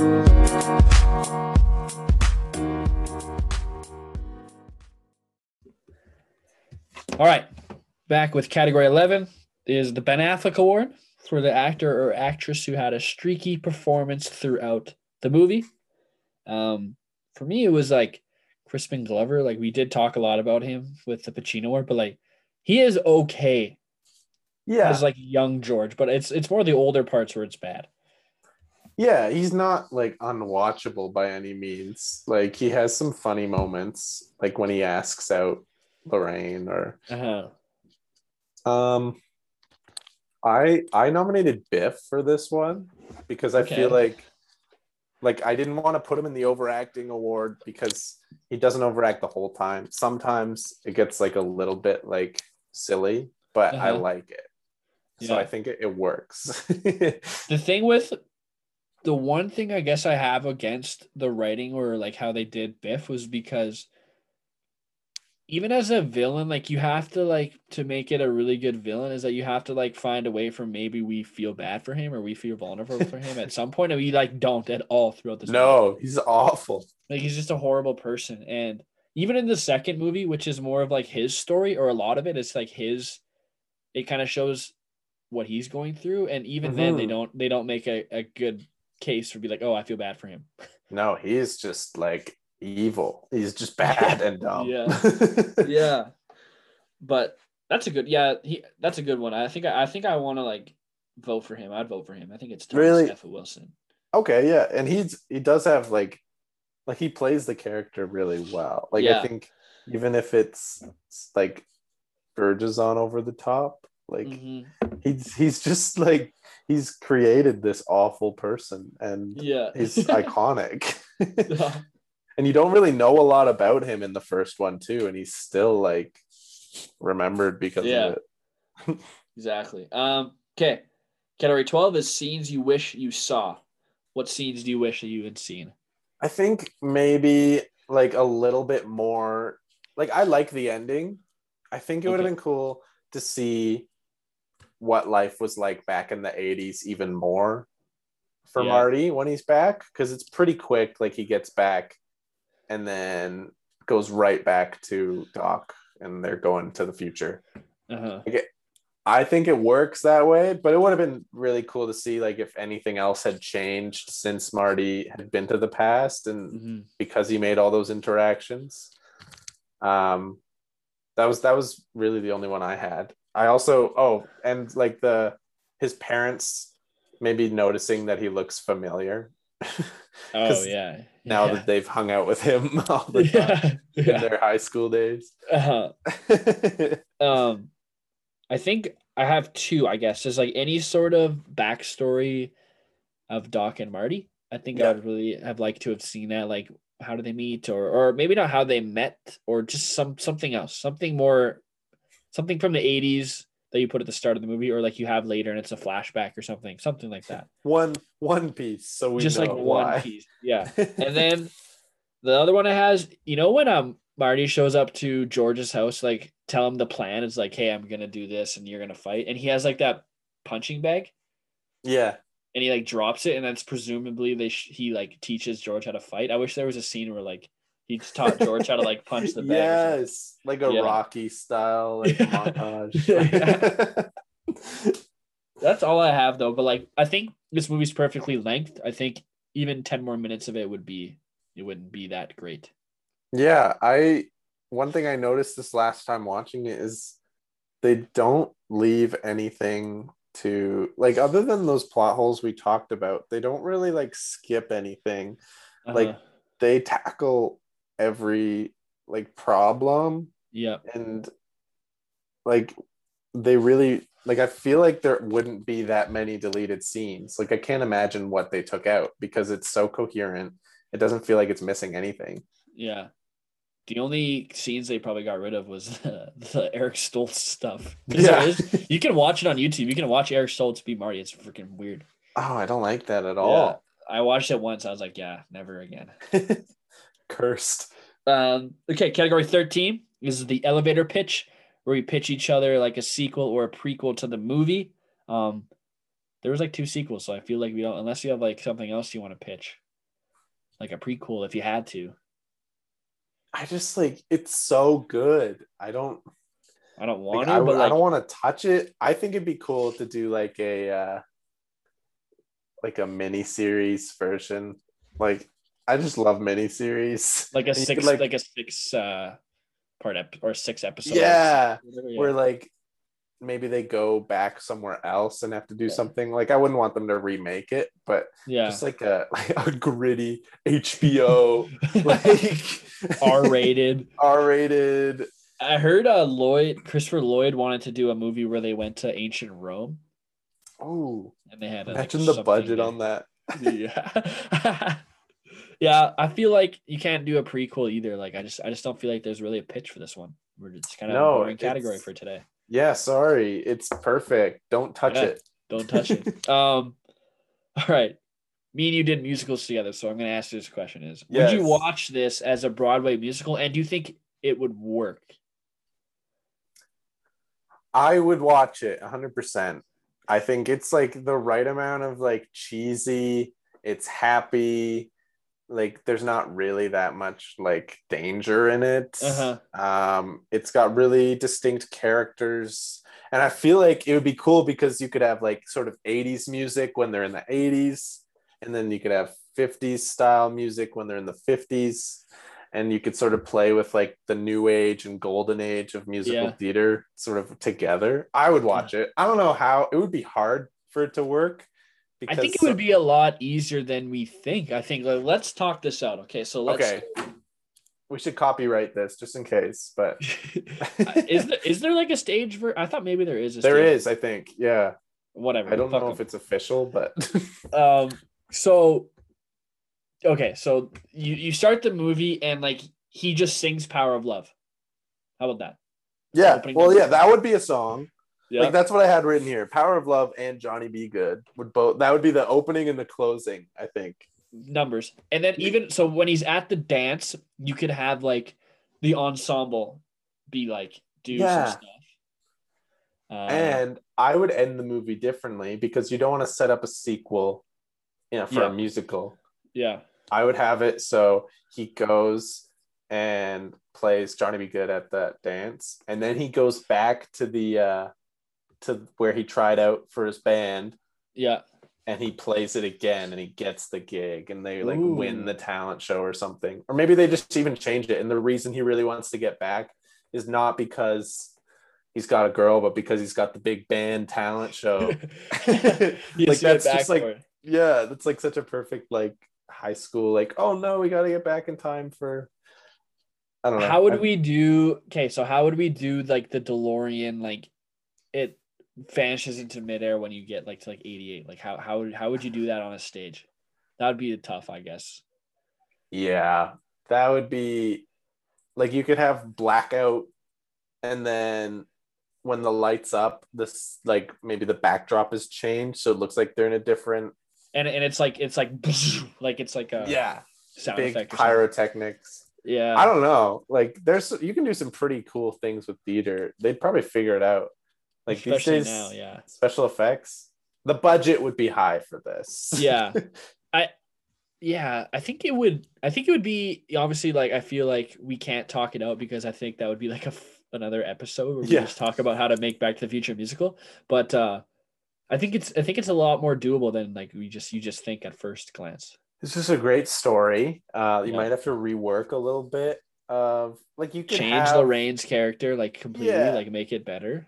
right, back with category 11 is the Ben Affleck Award for the actor or actress who had a streaky performance throughout the movie. Um, for me, it was like Crispin Glover. Like we did talk a lot about him with the Pacino Award, but like he is okay yeah. as like young George, but it's it's more the older parts where it's bad. Yeah, he's not like unwatchable by any means. Like he has some funny moments, like when he asks out Lorraine or Uh-huh. um I I nominated Biff for this one because I Okay. feel like like I didn't want to put him in the overacting award because he doesn't overact the whole time. Sometimes it gets like a little bit like silly, but I Uh-huh. like it. So I think it, it works. The thing with the one thing I guess I have against the writing or like how they did Biff was because even as a villain, like you have to like to make it a really good villain is that you have to like find a way for maybe we feel bad for him or we feel vulnerable for him at some point and we like don't at all throughout this movie. no, he's awful. Like he's just a horrible person. And even in the second movie, which is more of like his story, or a lot of it, it's like his it kind of shows what he's going through. And even then they Mhm. don't they don't make a, a good case for be like, oh, I feel bad for him. No, he's just like evil. He's just bad and dumb. Yeah. yeah. But that's a good yeah, he that's a good one. I think I, I think I want to like vote for him. I'd vote for him. I think it's Thomas Really? F. Wilson. okay, yeah. And he's he does have like like he plays the character really well. Like Yeah. I think even if it's like verges on over the top, like Mhm. he's he's just like he's created this awful person and Yeah. he's iconic. and you don't really know a lot about him in the first one too, and he's still like remembered because Yeah. of it. Exactly. Um, okay. Category 12 is scenes you wish you saw. What scenes do you wish that you had seen? I think maybe like a little bit more. Like I like the ending. I think it would have been cool to see what life was like back in the 80s even more for Yeah. Marty when he's back because it's pretty quick like he gets back and then goes right back to Doc and they're going to the future. Uh-huh. I think it works that way, but it would have been really cool to see like if anything else had changed since Marty had been to the past and hmm because he made all those interactions. Um, that was that was really the only one I had. I also oh, and like the his parents maybe noticing that he looks familiar Oh, yeah. now yeah. that they've hung out with him all the time yeah. in their high school days. Uh-huh. Um, I think I have two, I guess. There's like any sort of backstory of Doc and Marty. I think I would really have liked to have seen that. Like, how do they meet, or or maybe not how they met, or just some something else, something more, something from the '80s that you put at the start of the movie, or like you have later and it's a flashback or something, something like that. one one piece, so we just like why. one piece, yeah. And then the other one it has, you know, when um Marty shows up to George's house, like tell him the plan is like, hey, I'm gonna do this and you're gonna fight, and he has like that punching bag, yeah, and he like drops it, and that's presumably they sh- he like teaches George how to fight. I wish there was a scene where like he taught George how to like punch the bag. yes, like a Yeah. Rocky style like Yeah. montage. That's all I have though. But like, I think this movie's perfectly length. I think even ten more minutes of it would be it wouldn't be that great. Yeah, I one thing I noticed this last time watching it is they don't leave anything to like other than those plot holes we talked about, they don't really like skip anything. Like- Uh-huh. They tackle every like problem yeah, and like they really like I feel like there wouldn't be that many deleted scenes. Like I can't imagine what they took out because it's so coherent. It doesn't feel like it's missing anything. yeah. The only scenes they probably got rid of was the, the Eric Stoltz stuff. there is- you can watch it on YouTube. You can watch Eric Stoltz be Marty. It's freaking weird. Oh, I don't like that at all. I watched it once. I was like, yeah, never again. Cursed. Um, okay, category 13 is the elevator pitch, where we pitch each other like a sequel or a prequel to the movie. Um, there was like two sequels, so I feel like we don't unless you have like something else you want to pitch, like a prequel if you had to. I just like it's so good. I don't I don't like, want I, to, I like, don't want to touch it. I think it'd be cool to do like a uh like a mini series version. Like I just love mini series. like a six, could, like, a six uh part ep- or six episodes. yeah, yeah. where like maybe they go back somewhere else and have to do Yeah. something. Like I wouldn't want them to remake it, but yeah. just like a like a gritty HBO like R rated. R-rated. I heard uh Lloyd Christopher Lloyd wanted to do a movie where they went to ancient Rome Oh, and they had a, like, imagine the budget there. on that. yeah. Yeah, I feel like you can't do a prequel either. Like I just I just don't feel like there's really a pitch for this one. We're just kind of No, a boring category for today. Yeah, sorry. It's perfect. Don't touch Yeah. it. Don't touch it. um all right. Me and you did musicals together, so I'm gonna ask you this question is would you watch this as a Broadway musical and do you think it would work? I would watch it 100%. I think it's like the right amount of like cheesy, it's happy, like there's not really that much like danger in it. Uh-huh. Um it's got really distinct characters and I feel like it would be cool because you could have like sort of 80s music when they're in the 80s and then you could have 50s style music when they're in the 50s and you could sort of play with like the new age and golden age of musical Yeah. theater sort of together. I would watch it. I don't know how it would be hard for it to work. I think it would be a lot easier than we think. I think like, let's talk this out. Okay, so let's okay. We should copyright this just in case, but is there is there like a stage for I thought maybe there is a there stage. is, I think. Yeah. whatever. I don't know 'em. if it's official, but um so okay so you you start the movie and like he just sings power of love how about that yeah. Well, yeah, that would be a song. Yeah Like that's what I had written here. Power of Love and Johnny B. Goode would both that would be the opening and the closing, I think. numbers and then even so when he's at the dance you could have like the ensemble be like do Yeah. some stuff uh, and I would end the movie differently because you don't want to set up a sequel you know, for Yeah. a musical. yeah I would have it so he goes and plays Johnny B. Goode at that dance, and then he goes back to the uh to where he tried out for his band yeah and he plays it again and he gets the gig and they like Ooh. win the talent show or something. Or maybe they just even change it and the reason he really wants to get back is not because he's got a girl but because he's got the big band talent show. Like that's just like it. yeah, that's like such a perfect like high school like oh no, we got to get back in time for I don't know. how would I- we do okay so how would we do like the delorean like vanishes into midair when you get like to like 88 like how how would how would you do that on a stage that would be tough i guess Yeah, that would be like you could have blackout, and then when the lights up, this like maybe the backdrop is changed, so it looks like they're in a different and and it's like it's like like it's like a yeah sound big pyrotechnics. yeah I don't know, like there's you can do some pretty cool things with theater. They'd probably figure it out. Like especially these days, now yeah special effects. The budget would be high for this. yeah i yeah i think it would i think it would be obviously like i feel like we can't talk it out because i think that would be like a f- another episode where we Yeah. just talk about how to make back to the future musical but uh i think it's i think it's a lot more doable than like we just you just think at first glance It's just a great story. Uh, you Yeah. might have to rework a little bit of like you could change have, lorraine's character like completely Yeah. like make it better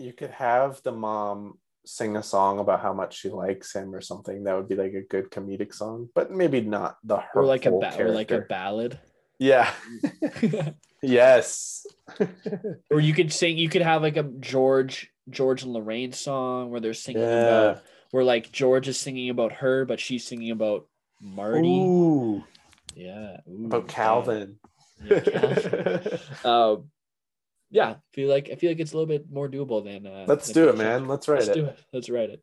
you could have the mom sing a song about how much she likes him or something. That would be like a good comedic song, but maybe not the or like a hurtful ba- or like a ballad yeah. yes. or you could sing you could have like a george george and lorraine song where they're singing yeah. about where like george is singing about her but she's singing about marty Ooh, yeah Ooh, about. Calvin. Yeah, Calvin. um yeah I feel like i feel like it's a little bit more doable than uh Let's than do it, man. Let's write it. let's it. do it let's write it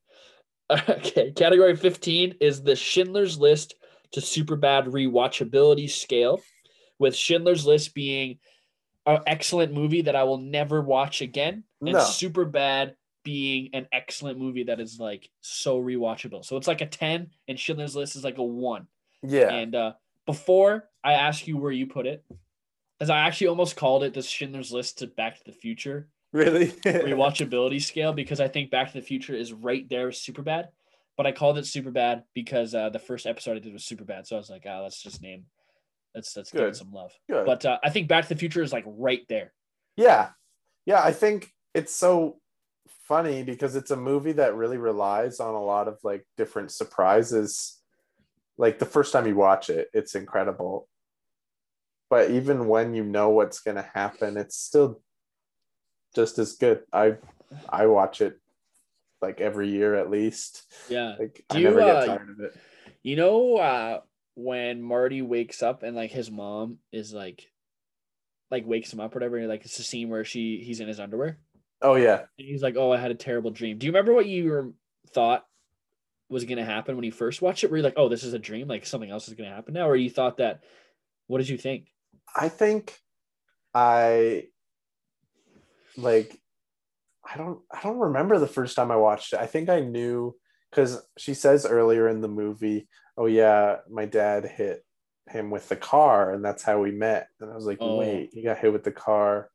Okay, category 15 is the Schindler's List to Superbad rewatchability scale, with Schindler's List being an excellent movie that I will never watch again, and No. Superbad being an excellent movie that is like so rewatchable. So it's like a 10, and Schindler's List is like a 1. Yeah. And uh, before I ask you where you put it, as I actually almost called it the Schindler's List to Back to the Future really? rewatchability scale because I think Back to the Future is right there with Superbad. But I called it Superbad because uh, the first episode I did was Superbad. So I was like, ah, let's just name, let's let's give it Good. some love. Good. But uh, I think Back to the Future is like right there. Yeah. Yeah, I think it's so funny because it's a movie that really relies on a lot of like different surprises. Like the first time you watch it, it's incredible. But even when you know what's going to happen, it's still just as good. I I watch it like every year at least. Yeah. Like Do I you, never uh, get tired of it. You know uh, when Marty wakes up and like his mom is like, like wakes him up or whatever. Like it's a scene where she he's in his underwear Oh yeah. and he's like, oh, I had a terrible dream. Do you remember what you were, thought was going to happen when you first watched it? Were you like, oh, this is a dream? Like something else is going to happen now? Or you thought that, what did you think? I think I like I don't I don't remember the first time I watched it. I think I knew because she says earlier in the movie, "Oh yeah, my dad hit him with the car, and that's how we met." And I was like, Oh. "Wait, he got hit with the car?"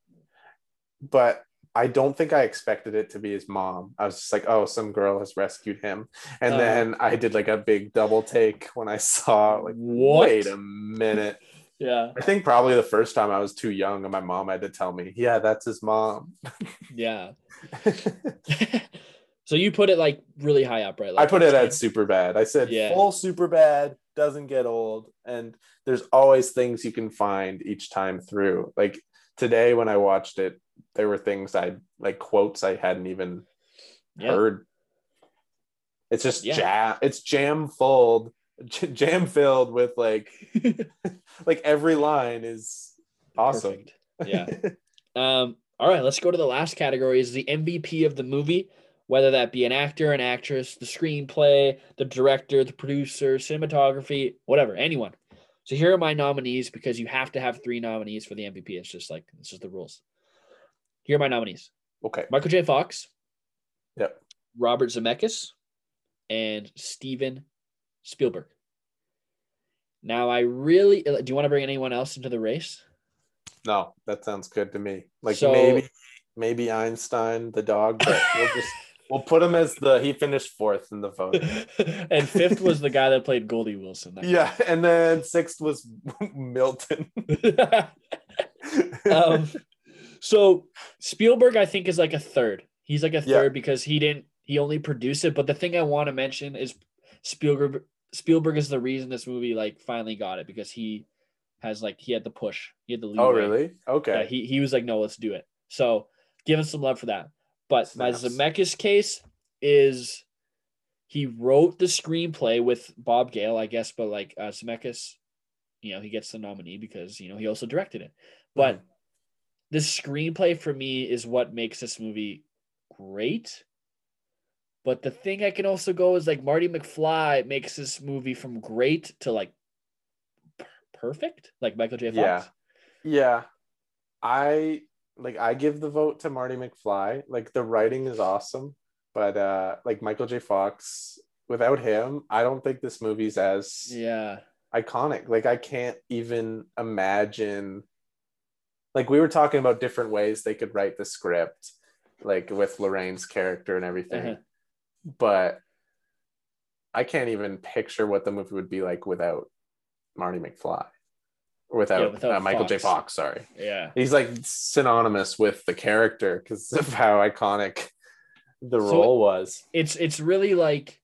But I don't think I expected it to be his mom. I was just like, "Oh, some girl has rescued him," and Oh. then I did like a big double take when I saw like, What? "Wait a minute." Yeah. I think probably the first time I was too young and my mom had to tell me, yeah, that's his mom. Yeah. so you put it like really high up, right? I put it at Superbad. I said Yeah. full Superbad, doesn't get old. And there's always things you can find each time through. Like today when I watched it, there were things I like quotes I hadn't even Yeah. heard. It's just Yeah. jam, it's jam jam filled with like like every line is awesome. Perfect. Yeah. Um, all right, let's go to the last category is the MVP of the movie, whether that be an actor, an actress, the screenplay, the director, the producer, cinematography, whatever, anyone. So here are my nominees because you have to have three nominees for the MVP. It's just like it's just the rules. Here are my nominees: Okay. Michael J. Fox, Yep. Robert Zemeckis, and Steven Spielberg. Now, I really do you want to bring anyone else into the race? No, that sounds good to me. Like So- maybe maybe Einstein, the dog, but we'll just we'll put him as the he finished fourth in the vote. and fifth was the guy that played Goldie Wilson. Yeah, and then sixth was Milton. um, so Spielberg, I think, is like a third. He's like a Yeah. third because he didn't. He only produced it. But the thing I want to mention is Spielberg. Spielberg is the reason this movie like finally got it because he has like he had the push. He had the lead. oh, really? Okay. Yeah, he he was like, no, let's do it. So give him some love for that. But my Snaps. Zemeckis case is he wrote the screenplay with Bob Gale, I guess, but like uh, Zemeckis, you know, he gets the nominee because you know he also directed it. But Mhm. the screenplay for me is what makes this movie great. But the thing I can also go is like Marty McFly makes this movie from great to like per- perfect, like Michael J. Fox. Yeah. Yeah. I like I give the vote to Marty McFly. Like the writing is awesome, but uh like Michael J. Fox, without him, I don't think this movie's as Yeah. iconic. Like I can't even imagine. Like we were talking about different ways they could write the script, like with Lorraine's character and everything, Uh-huh. But I can't even picture what the movie would be like without Marty McFly, or without, without uh, Michael J. Fox. Sorry, Yeah. he's like synonymous with the character because of how iconic the So- role was. It's it's really like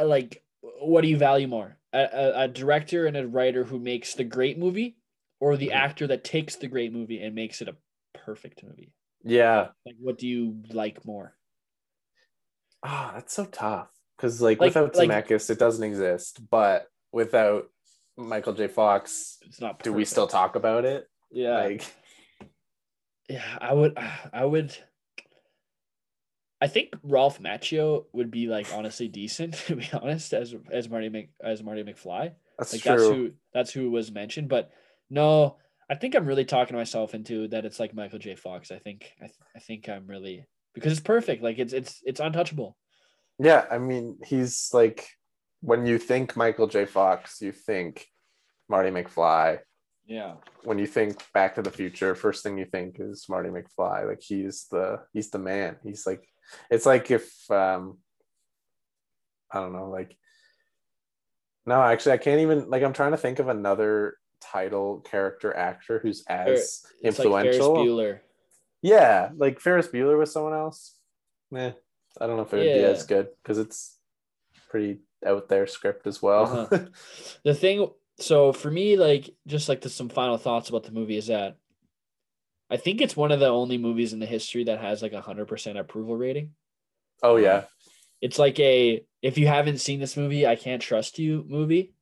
uh, like what do you value more? A, a, a director and a writer who makes the great movie or the Mhm. actor that takes the great movie and makes it a perfect movie? Yeah, Like what do you like more? Ah, that's so tough. Because like, Like- without like- Zemeckis, it doesn't exist. But without Michael J. Fox, It's not do we still talk about it? Yeah. Like, yeah, I would I would I think Ralph Macchio would be like honestly decent to be honest as as Marty Mc, as Marty McFly. That's like true. that's who that's who was mentioned. But no, I think I'm really talking myself into that. It's like Michael J. Fox. I think I, th- I think I'm really because it's perfect. Like it's it's it's untouchable. Yeah, I mean, he's like when you think Michael J. Fox, you think Marty McFly. Yeah. When you think Back to the Future, first thing you think is Marty McFly. Like he's the he's the man. He's like it's like if um I don't know, like no, actually I can't even like I'm trying to think of another title character actor who's as It's influential. Like Ferris Bueller. Yeah, like Ferris Bueller with someone else. Eh, I don't know if it would be as good because it's pretty out there script as well. Uh-huh. The thing, so for me, like just like the, some final thoughts about the movie is that I think it's one of the only movies in the history that has like a hundred percent approval rating. oh yeah, It's like a if you haven't seen this movie, I can't trust you movie.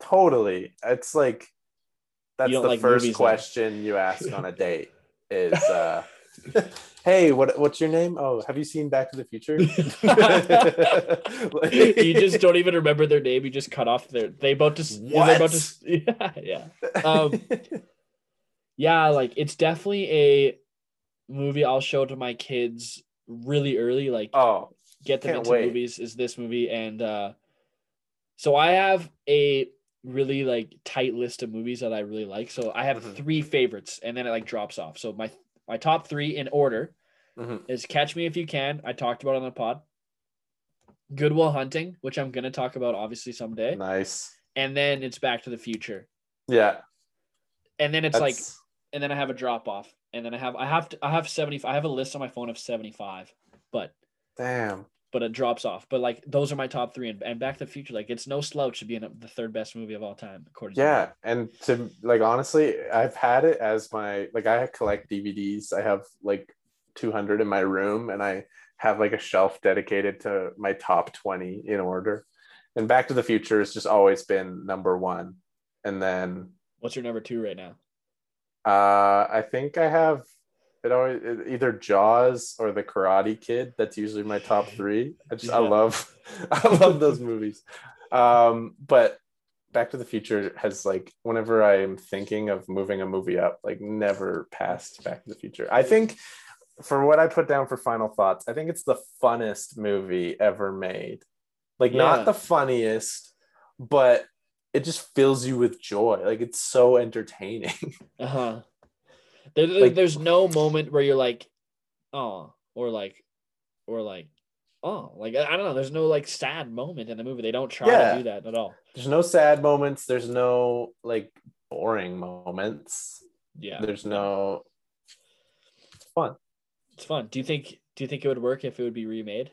totally. It's like that's the like first question you ask on a date is uh hey, what what's your name? Oh, have you seen Back to the Future? you just don't even remember their name. You just cut off their. They about to. They're about to. Yeah, yeah. Um, yeah, like it's definitely a movie I'll show to my kids really early. Like oh, get them into wait. movies is this movie, and uh, so I have a really like tight list of movies that I really like. So I have Mhm. three favorites, and then it like drops off. So my my top three in order Mhm. is Catch Me If You Can. I talked about it on the pod. Good Will Hunting, which I'm gonna talk about obviously someday, nice. and then it's Back to the Future, Yeah, and then it's like and then I have a drop off, and then I have I have to I have seventy I have a list on my phone of seventy five, but damn. But it drops off. But like those are my top three, and, and Back to the Future, like it's no slouch to be in the third best movie of all time, according to Yeah, and to like honestly, I've had it as my like I collect DVDs. I have like 200 in my room, and I have like a shelf dedicated to my top 20 in order. And Back to the Future has just always been number one. And then What's your number two right now? uh, I think I have it always either Jaws or The Karate Kid. That's usually my top three. I just I love I love those movies. Um, but Back to the Future has like whenever I'm thinking of moving a movie up, like never past Back to the Future. I think for what I put down for final thoughts, I think it's the funnest movie ever made. Like Yeah. not the funniest, but it just fills you with joy. Like it's so entertaining. Uh huh. There, Like- there's no moment where you're like, oh, or like, or like, oh, like I I don't know. There's no like sad moment in the movie. They don't try Yeah. to do that at all. there's no sad moments there's no like boring moments Yeah, there's no it's fun it's fun. Do you think? Do you think it would work if it would be remade?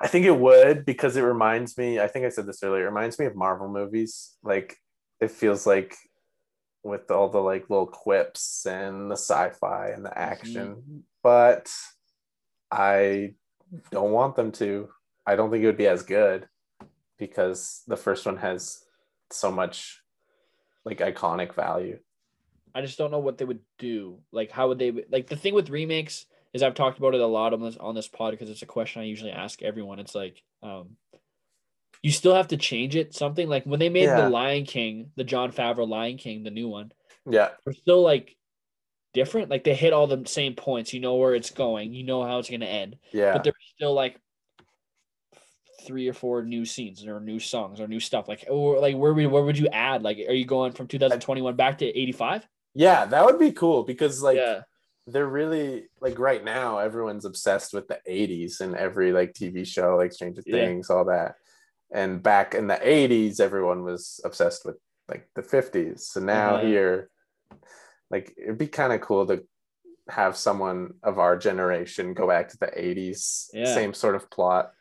i think it would because it reminds me i think i said this earlier it reminds me of marvel movies like it feels like with all the like little quips and the sci-fi and the action but i don't want them to i don't think it would be as good because the first one has so much like iconic value I just don't know what they would do. Like, how would they like the thing with remakes is I've talked about it a lot on this on this pod because it's a question I usually ask everyone. It's like, um, you still have to change it something like when they made Yeah. the Lion King, the Jon Favreau Lion King, the new one. yeah They're still like different. Like they hit all the same points. You know where it's going. You know how it's gonna end. yeah But there's still like three or four new scenes or new songs or new stuff. Like or like where would where would you add? Like are you going from 2021 back to 85? Yeah, that would be cool because like yeah. they're really like right now everyone's obsessed with the 80s and every like TV show like Stranger Yeah. Things all that. And back in the 80s everyone was obsessed with like the 50s. So now Uh-huh. here like it'd be kind of cool to have someone of our generation go back to the 80s Yeah. same sort of plot.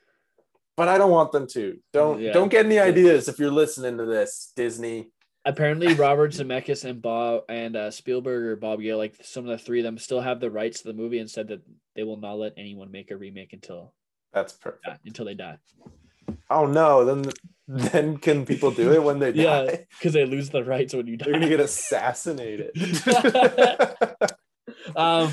But I don't want them to. Don't Yeah. don't get any ideas if you're listening to this Disney. Apparently, Robert Zemeckis and Bob and uh, Spielberg or Bob Gale, like some of the three of them, still have the rights to the movie and said that they will not let anyone make a remake until That's perfect. uh, until they die Oh no, then then can people do it when they Yeah. because they lose the rights when you die. They're gonna get assassinated. Um,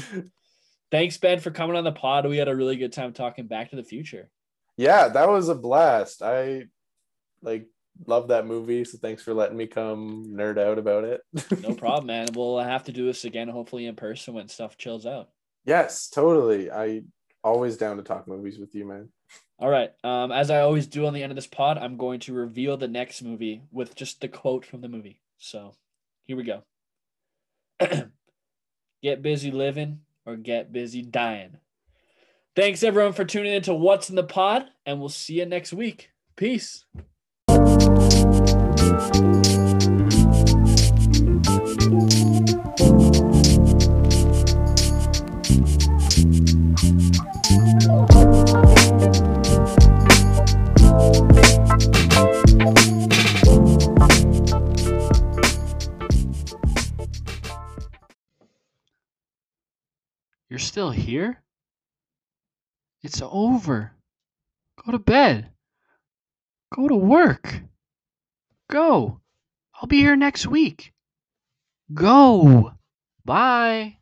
Thanks, Ben, for coming on the pod. We had a really good time talking Back to the Future. Yeah, that was a blast. I like love that movie. So thanks for letting me come nerd out about it. no problem, man. We'll have to do this again, hopefully in person when stuff chills out. Yes, totally. I always down to talk movies with you, man. All right. Um, as I always do on the end of this pod, I'm going to reveal the next movie with just the quote from the movie. So here we go. get busy living or get busy dying. Thanks everyone for tuning in to What's in the Pod, and we'll see you next week. Peace. You're still here? It's over. Go to bed. Go to work. Go. I'll be here next week. Go. Bye.